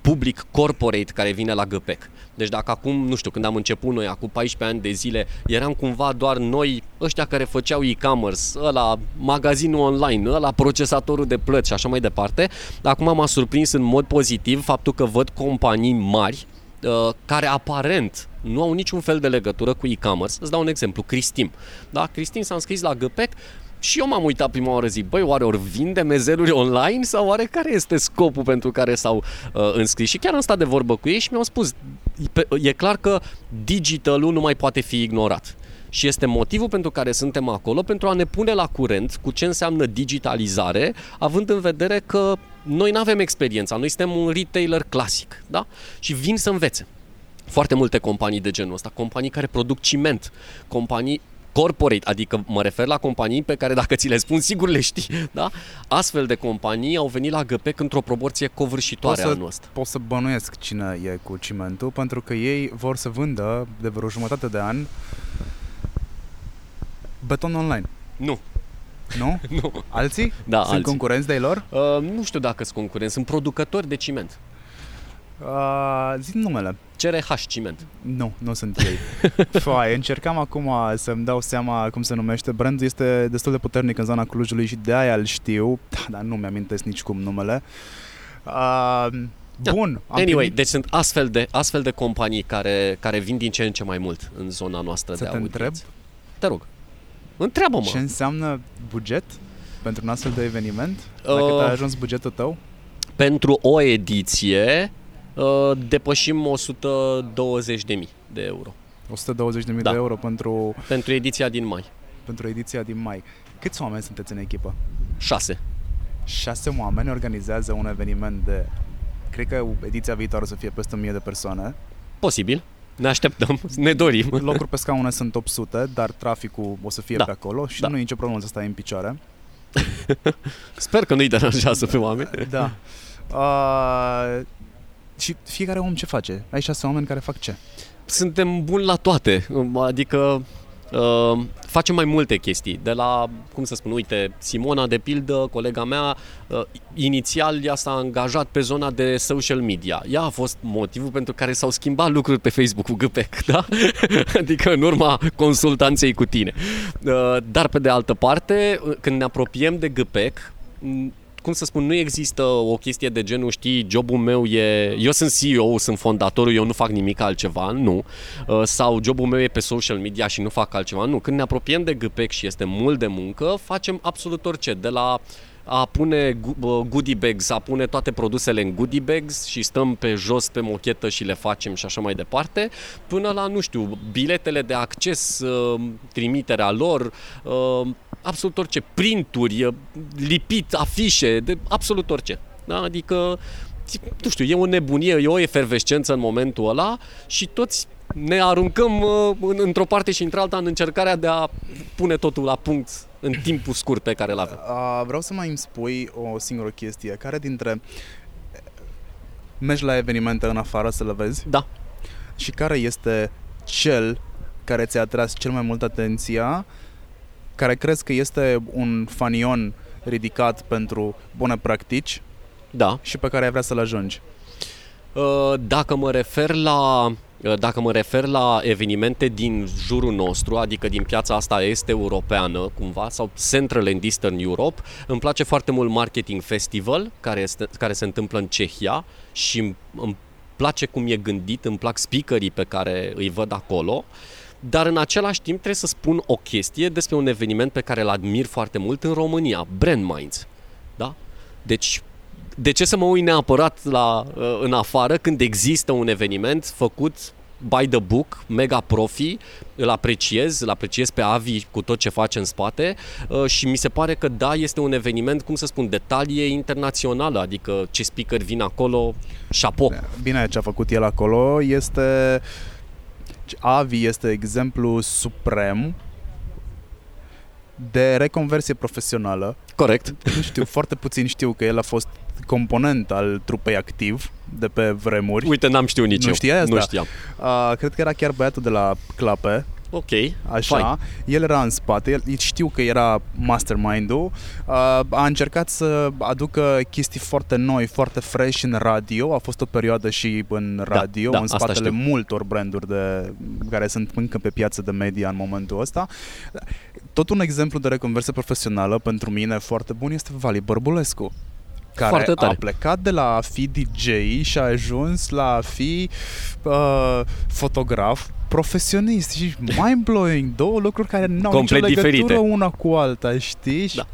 public corporate care vine la GPEC. Deci dacă acum, nu știu, când am început noi, acum 14 ani de zile, eram cumva doar noi, ăștia care făceau e-commerce, ăla magazinul online, ăla procesatorul de plăți și așa mai departe, acum m-a surprins în mod pozitiv faptul că văd companii mari uh, care aparent nu au niciun fel de legătură cu e-commerce. Îți dau un exemplu, Cristim. Da? Cristim s-a înscris la GPEC Și eu m-am uitat prima oară, zic, băi, oare ori vinde mezeluri online sau oare care este scopul pentru care s-au uh, înscris? Și chiar am stat de vorbă cu ei și mi-au spus, e clar că digitalul nu mai poate fi ignorat. Și este motivul pentru care suntem acolo, pentru a ne pune la curent cu ce înseamnă digitalizare, având în vedere că noi nu avem experiența, noi suntem un retailer clasic, da? Și vin să învețe. Foarte multe companii de genul ăsta, companii care produc ciment, companii corporate, adică mă refer la companii pe care dacă ți le spun sigur le știi, da? Astfel de companii au venit la GPEC într-o proporție covârșitoare pot anul ăsta. Pot să bănuiesc cine e cu cimentul, pentru că ei vor să vândă de vreo jumătate de an beton online. Nu. Nu? nu. Alții? Da, Sunt alții. concurenți de lor? Uh, nu știu dacă sunt concurenți, sunt producători de ciment. Uh, zic numele. CRH Ciment. Nu, nu sunt ei. Fai, încercam acum să-mi dau seama cum se numește. Brandul este destul de puternic în zona Clujului și de aia îl știu, da, dar nu mi-amintesc nici cum numele. Uh, Bun. Am anyway, primit... deci sunt astfel de, astfel de companii care, care vin din ce în ce mai mult în zona noastră să de te audiență. întreb? Te rog. Întreabă-mă. Ce înseamnă buget pentru un astfel de eveniment? Dacă uh, te-a ajuns bugetul tău? Pentru o ediție uh, depășim 120.000 de euro. 120.000 da. de euro pentru... Pentru ediția din mai. Pentru ediția din mai. Câți oameni sunteți în echipă? Șase. Șase oameni organizează un eveniment de... Cred că ediția viitoare o să fie peste 1000 de persoane. Posibil. Ne așteptăm, ne dorim. Locuri pe scaune sunt 800, dar traficul o să fie Da. pe acolo și Da. nu e nicio problemă să stai în picioare. Sper că nu-i deranjează pe oameni. Da. Uh, și fiecare om ce face? Ai șase oameni care fac ce? Suntem buni la toate, adică uh, facem mai multe chestii. De la, cum să spun, uite, Simona, de pildă, colega mea, uh, inițial ea s-a angajat pe zona de social media. Ea a fost motivul pentru care s-au schimbat lucruri pe Facebook cu GPEC, da? adică în urma consultanței cu tine. Uh, dar pe de altă parte, uh, când ne apropiem de GPEC, m, cum să spun, nu există o chestie de genul, știi, jobul meu e... Eu sunt CEO, sunt fondatorul, eu nu fac nimic altceva, nu. Uh, Sau jobul meu e pe social media și nu fac altceva, nu. Când ne apropiem de GPEC și este mult de muncă, facem absolut orice, de la a pune gu- uh, goodie bags, a pune toate produsele în goodie bags și stăm pe jos pe mochetă și le facem și așa mai departe, până la, nu știu, biletele de acces, uh, trimiterea lor, uh, absolut orice, printuri, uh, lipit, afișe, de absolut orice. Da? Adică, nu știu, e o nebunie, e o efervescență în momentul ăla și toți ne aruncăm uh, în, într-o parte și într-alta în încercarea de a pune totul la punct în timpul scurt pe care îl avem. Uh, vreau să mai îmi spui o singură chestie. Care dintre... Mergi la evenimente în afară să le vezi? Da. Și care este cel care ți-a atras cel mai mult atenția, care crezi că este un fanion ridicat pentru bune practici Da. și pe care ai vrea să-l ajungi? Uh, Dacă mă refer la uh, dacă mă refer la evenimente din jurul nostru, adică din piața asta este europeană cumva sau Central and Eastern Europe, îmi place foarte mult Marketing Festival care, este, care se întâmplă în Cehia și îmi, îmi place cum e gândit, îmi plac speakerii pe care îi văd acolo. Dar în același timp trebuie să spun o chestie despre un eveniment pe care îl admir foarte mult în România, Brand Minds. Da? Deci de ce să mă uit neapărat la, uh, în afară când există un eveniment făcut by the book, mega profi, îl apreciez, îl apreciez pe Avi cu tot ce face în spate uh, și mi se pare că da, este un eveniment, cum să spun, de talie internațională, adică ce speaker vin acolo, chapeau. Bine, ce a făcut el acolo este... Avi este exemplu suprem de reconversie profesională. Corect. Nu știu, foarte puțin știu că el a fost component al trupei activ de pe vremuri. Uite, n-am știut nici Nu eu. știai asta? Nu știam. Uh, cred că era chiar băiatul de la Clape, Ok, așa. Fine. El era în spate, el, știu că era mastermind-ul. Uh, a încercat să aducă chestii foarte noi, foarte fresh în radio. A fost o perioadă și în radio, da, în asta spatele știu. multor branduri de, care sunt încă pe piață de media în momentul ăsta. Tot un exemplu de reconversie profesională pentru mine foarte bun este Vali Bărbulescu care Foarte tare. a plecat de la a fi DJ și a ajuns la a fi uh, fotograf profesionist și mind-blowing, două lucruri care nu au nicio Complet legătură diferite. una cu alta, știi? Și- Da.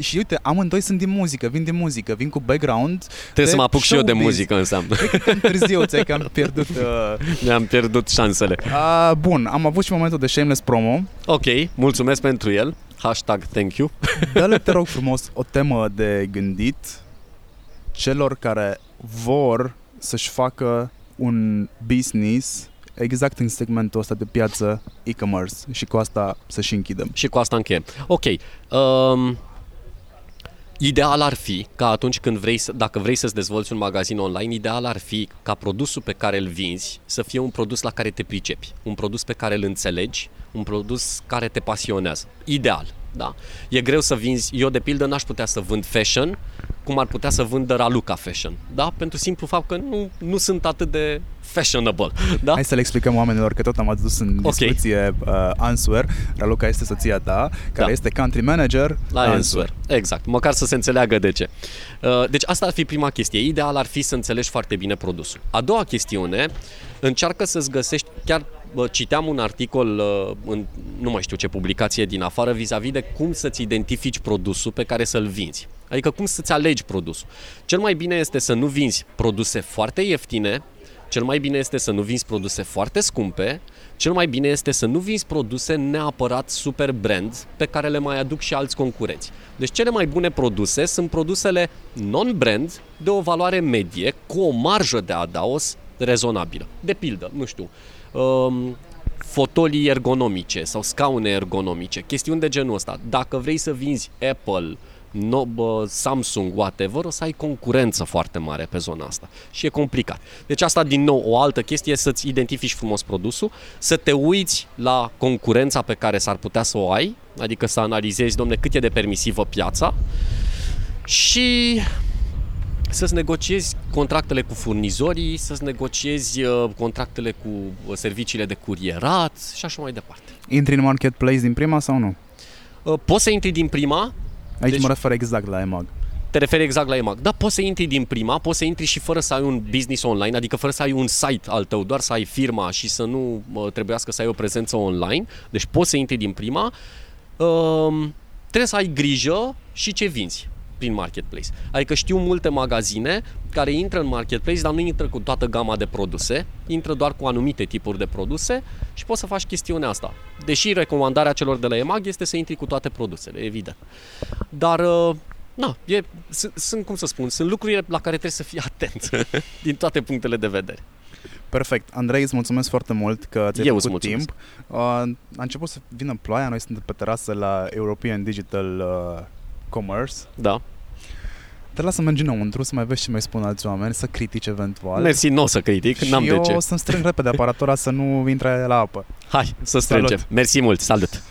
Și uite, amândoi sunt din muzică, vin din muzică, vin cu background Trebuie să mă apuc și eu de showbiz. muzică înseamnă. Cred că cam târziu, ți că am pierdut... Uh... Mi-am pierdut șansele. Uh, bun, am avut și momentul de shameless promo. Ok, mulțumesc pentru el. Hashtag thank you. Dă-le, te rog frumos, o temă de gândit celor care vor să-și facă un business exact în segmentul ăsta de piață e-commerce și cu asta să și închidem. Și cu asta încheiem. Ok. Um, ideal ar fi ca atunci când vrei să, dacă vrei să-ți dezvolți un magazin online, ideal ar fi ca produsul pe care îl vinzi să fie un produs la care te pricepi, un produs pe care îl înțelegi, un produs care te pasionează. Ideal, da. E greu să vinzi, eu de pildă n-aș putea să vând fashion cum ar putea să vândă Raluca Fashion, da? Pentru simplu fapt că nu, nu sunt atât de fashionable, da? Hai să le explicăm oamenilor că tot am adus în Ok. discuție uh, Answer. Raluca este soția ta, care Da. este country manager La Answer. Exact, măcar să se înțeleagă de ce. Uh, Deci asta ar fi prima chestie. Ideal ar fi să înțelegi foarte bine produsul. A doua chestiune, încearcă să-ți găsești, chiar bă, citeam un articol uh, în nu mai știu ce publicație din afară vis-a-vis de cum să-ți identifici produsul pe care să-l vinzi. Adică cum să-ți alegi produsul. Cel mai bine este să nu vinzi produse foarte ieftine, cel mai bine este să nu vinzi produse foarte scumpe, cel mai bine este să nu vinzi produse neapărat super brand pe care le mai aduc și alți concurenți. Deci cele mai bune produse sunt produsele non-brand de o valoare medie cu o marjă de adaos rezonabilă. De pildă, nu știu, um, fotolii ergonomice sau scaune ergonomice, chestiuni de genul ăsta. Dacă vrei să vinzi Apple, no, bă, Samsung, whatever, o să ai concurență foarte mare pe zona asta și e complicat. Deci asta, din nou, o altă chestie e să-ți identifici frumos produsul, să te uiți la concurența pe care s-ar putea să o ai, adică să analizezi, domne, cât e de permisivă piața și să-ți negociezi contractele cu furnizorii, să-ți negociezi uh, contractele cu uh, serviciile de curierat și așa mai departe. Intri în marketplace din prima sau nu? Uh, Poți să intri din prima, Aici Deci- mă refer exact la EMAG. te referi exact la EMAG. Da, poți să intri din prima, poți să intri și fără să ai un business online, adică fără să ai un site al tău, doar să ai firma și să nu uh, trebuiască să ai o prezență online. Deci poți să intri din prima. Um, trebuie să ai grijă și ce vinzi prin marketplace. Adică știu multe magazine care intră în marketplace, dar nu intră cu toată gama de produse, intră doar cu anumite tipuri de produse și poți să faci chestiunea asta. Deși recomandarea celor de la EMAG este să intri cu toate produsele, evident. Dar uh, Na, e, sunt, sunt, cum să spun, sunt lucruri la care trebuie să fii atent din toate punctele de vedere. Perfect. Andrei, îți mulțumesc foarte mult că ți-ai Eu îți făcut mulțumesc. timp. Uh, a început să vină ploaia, noi suntem pe terasă la European Digital uh, Commerce. Da. Te las să mergi înăuntru, să mai vezi ce mai spun alți oameni, să critici eventual. Mersi, nu o să critic, și n-am eu de ce. o să-mi strâng repede aparatura să nu intre la apă. Hai, să strângem. Mersi mult, salut!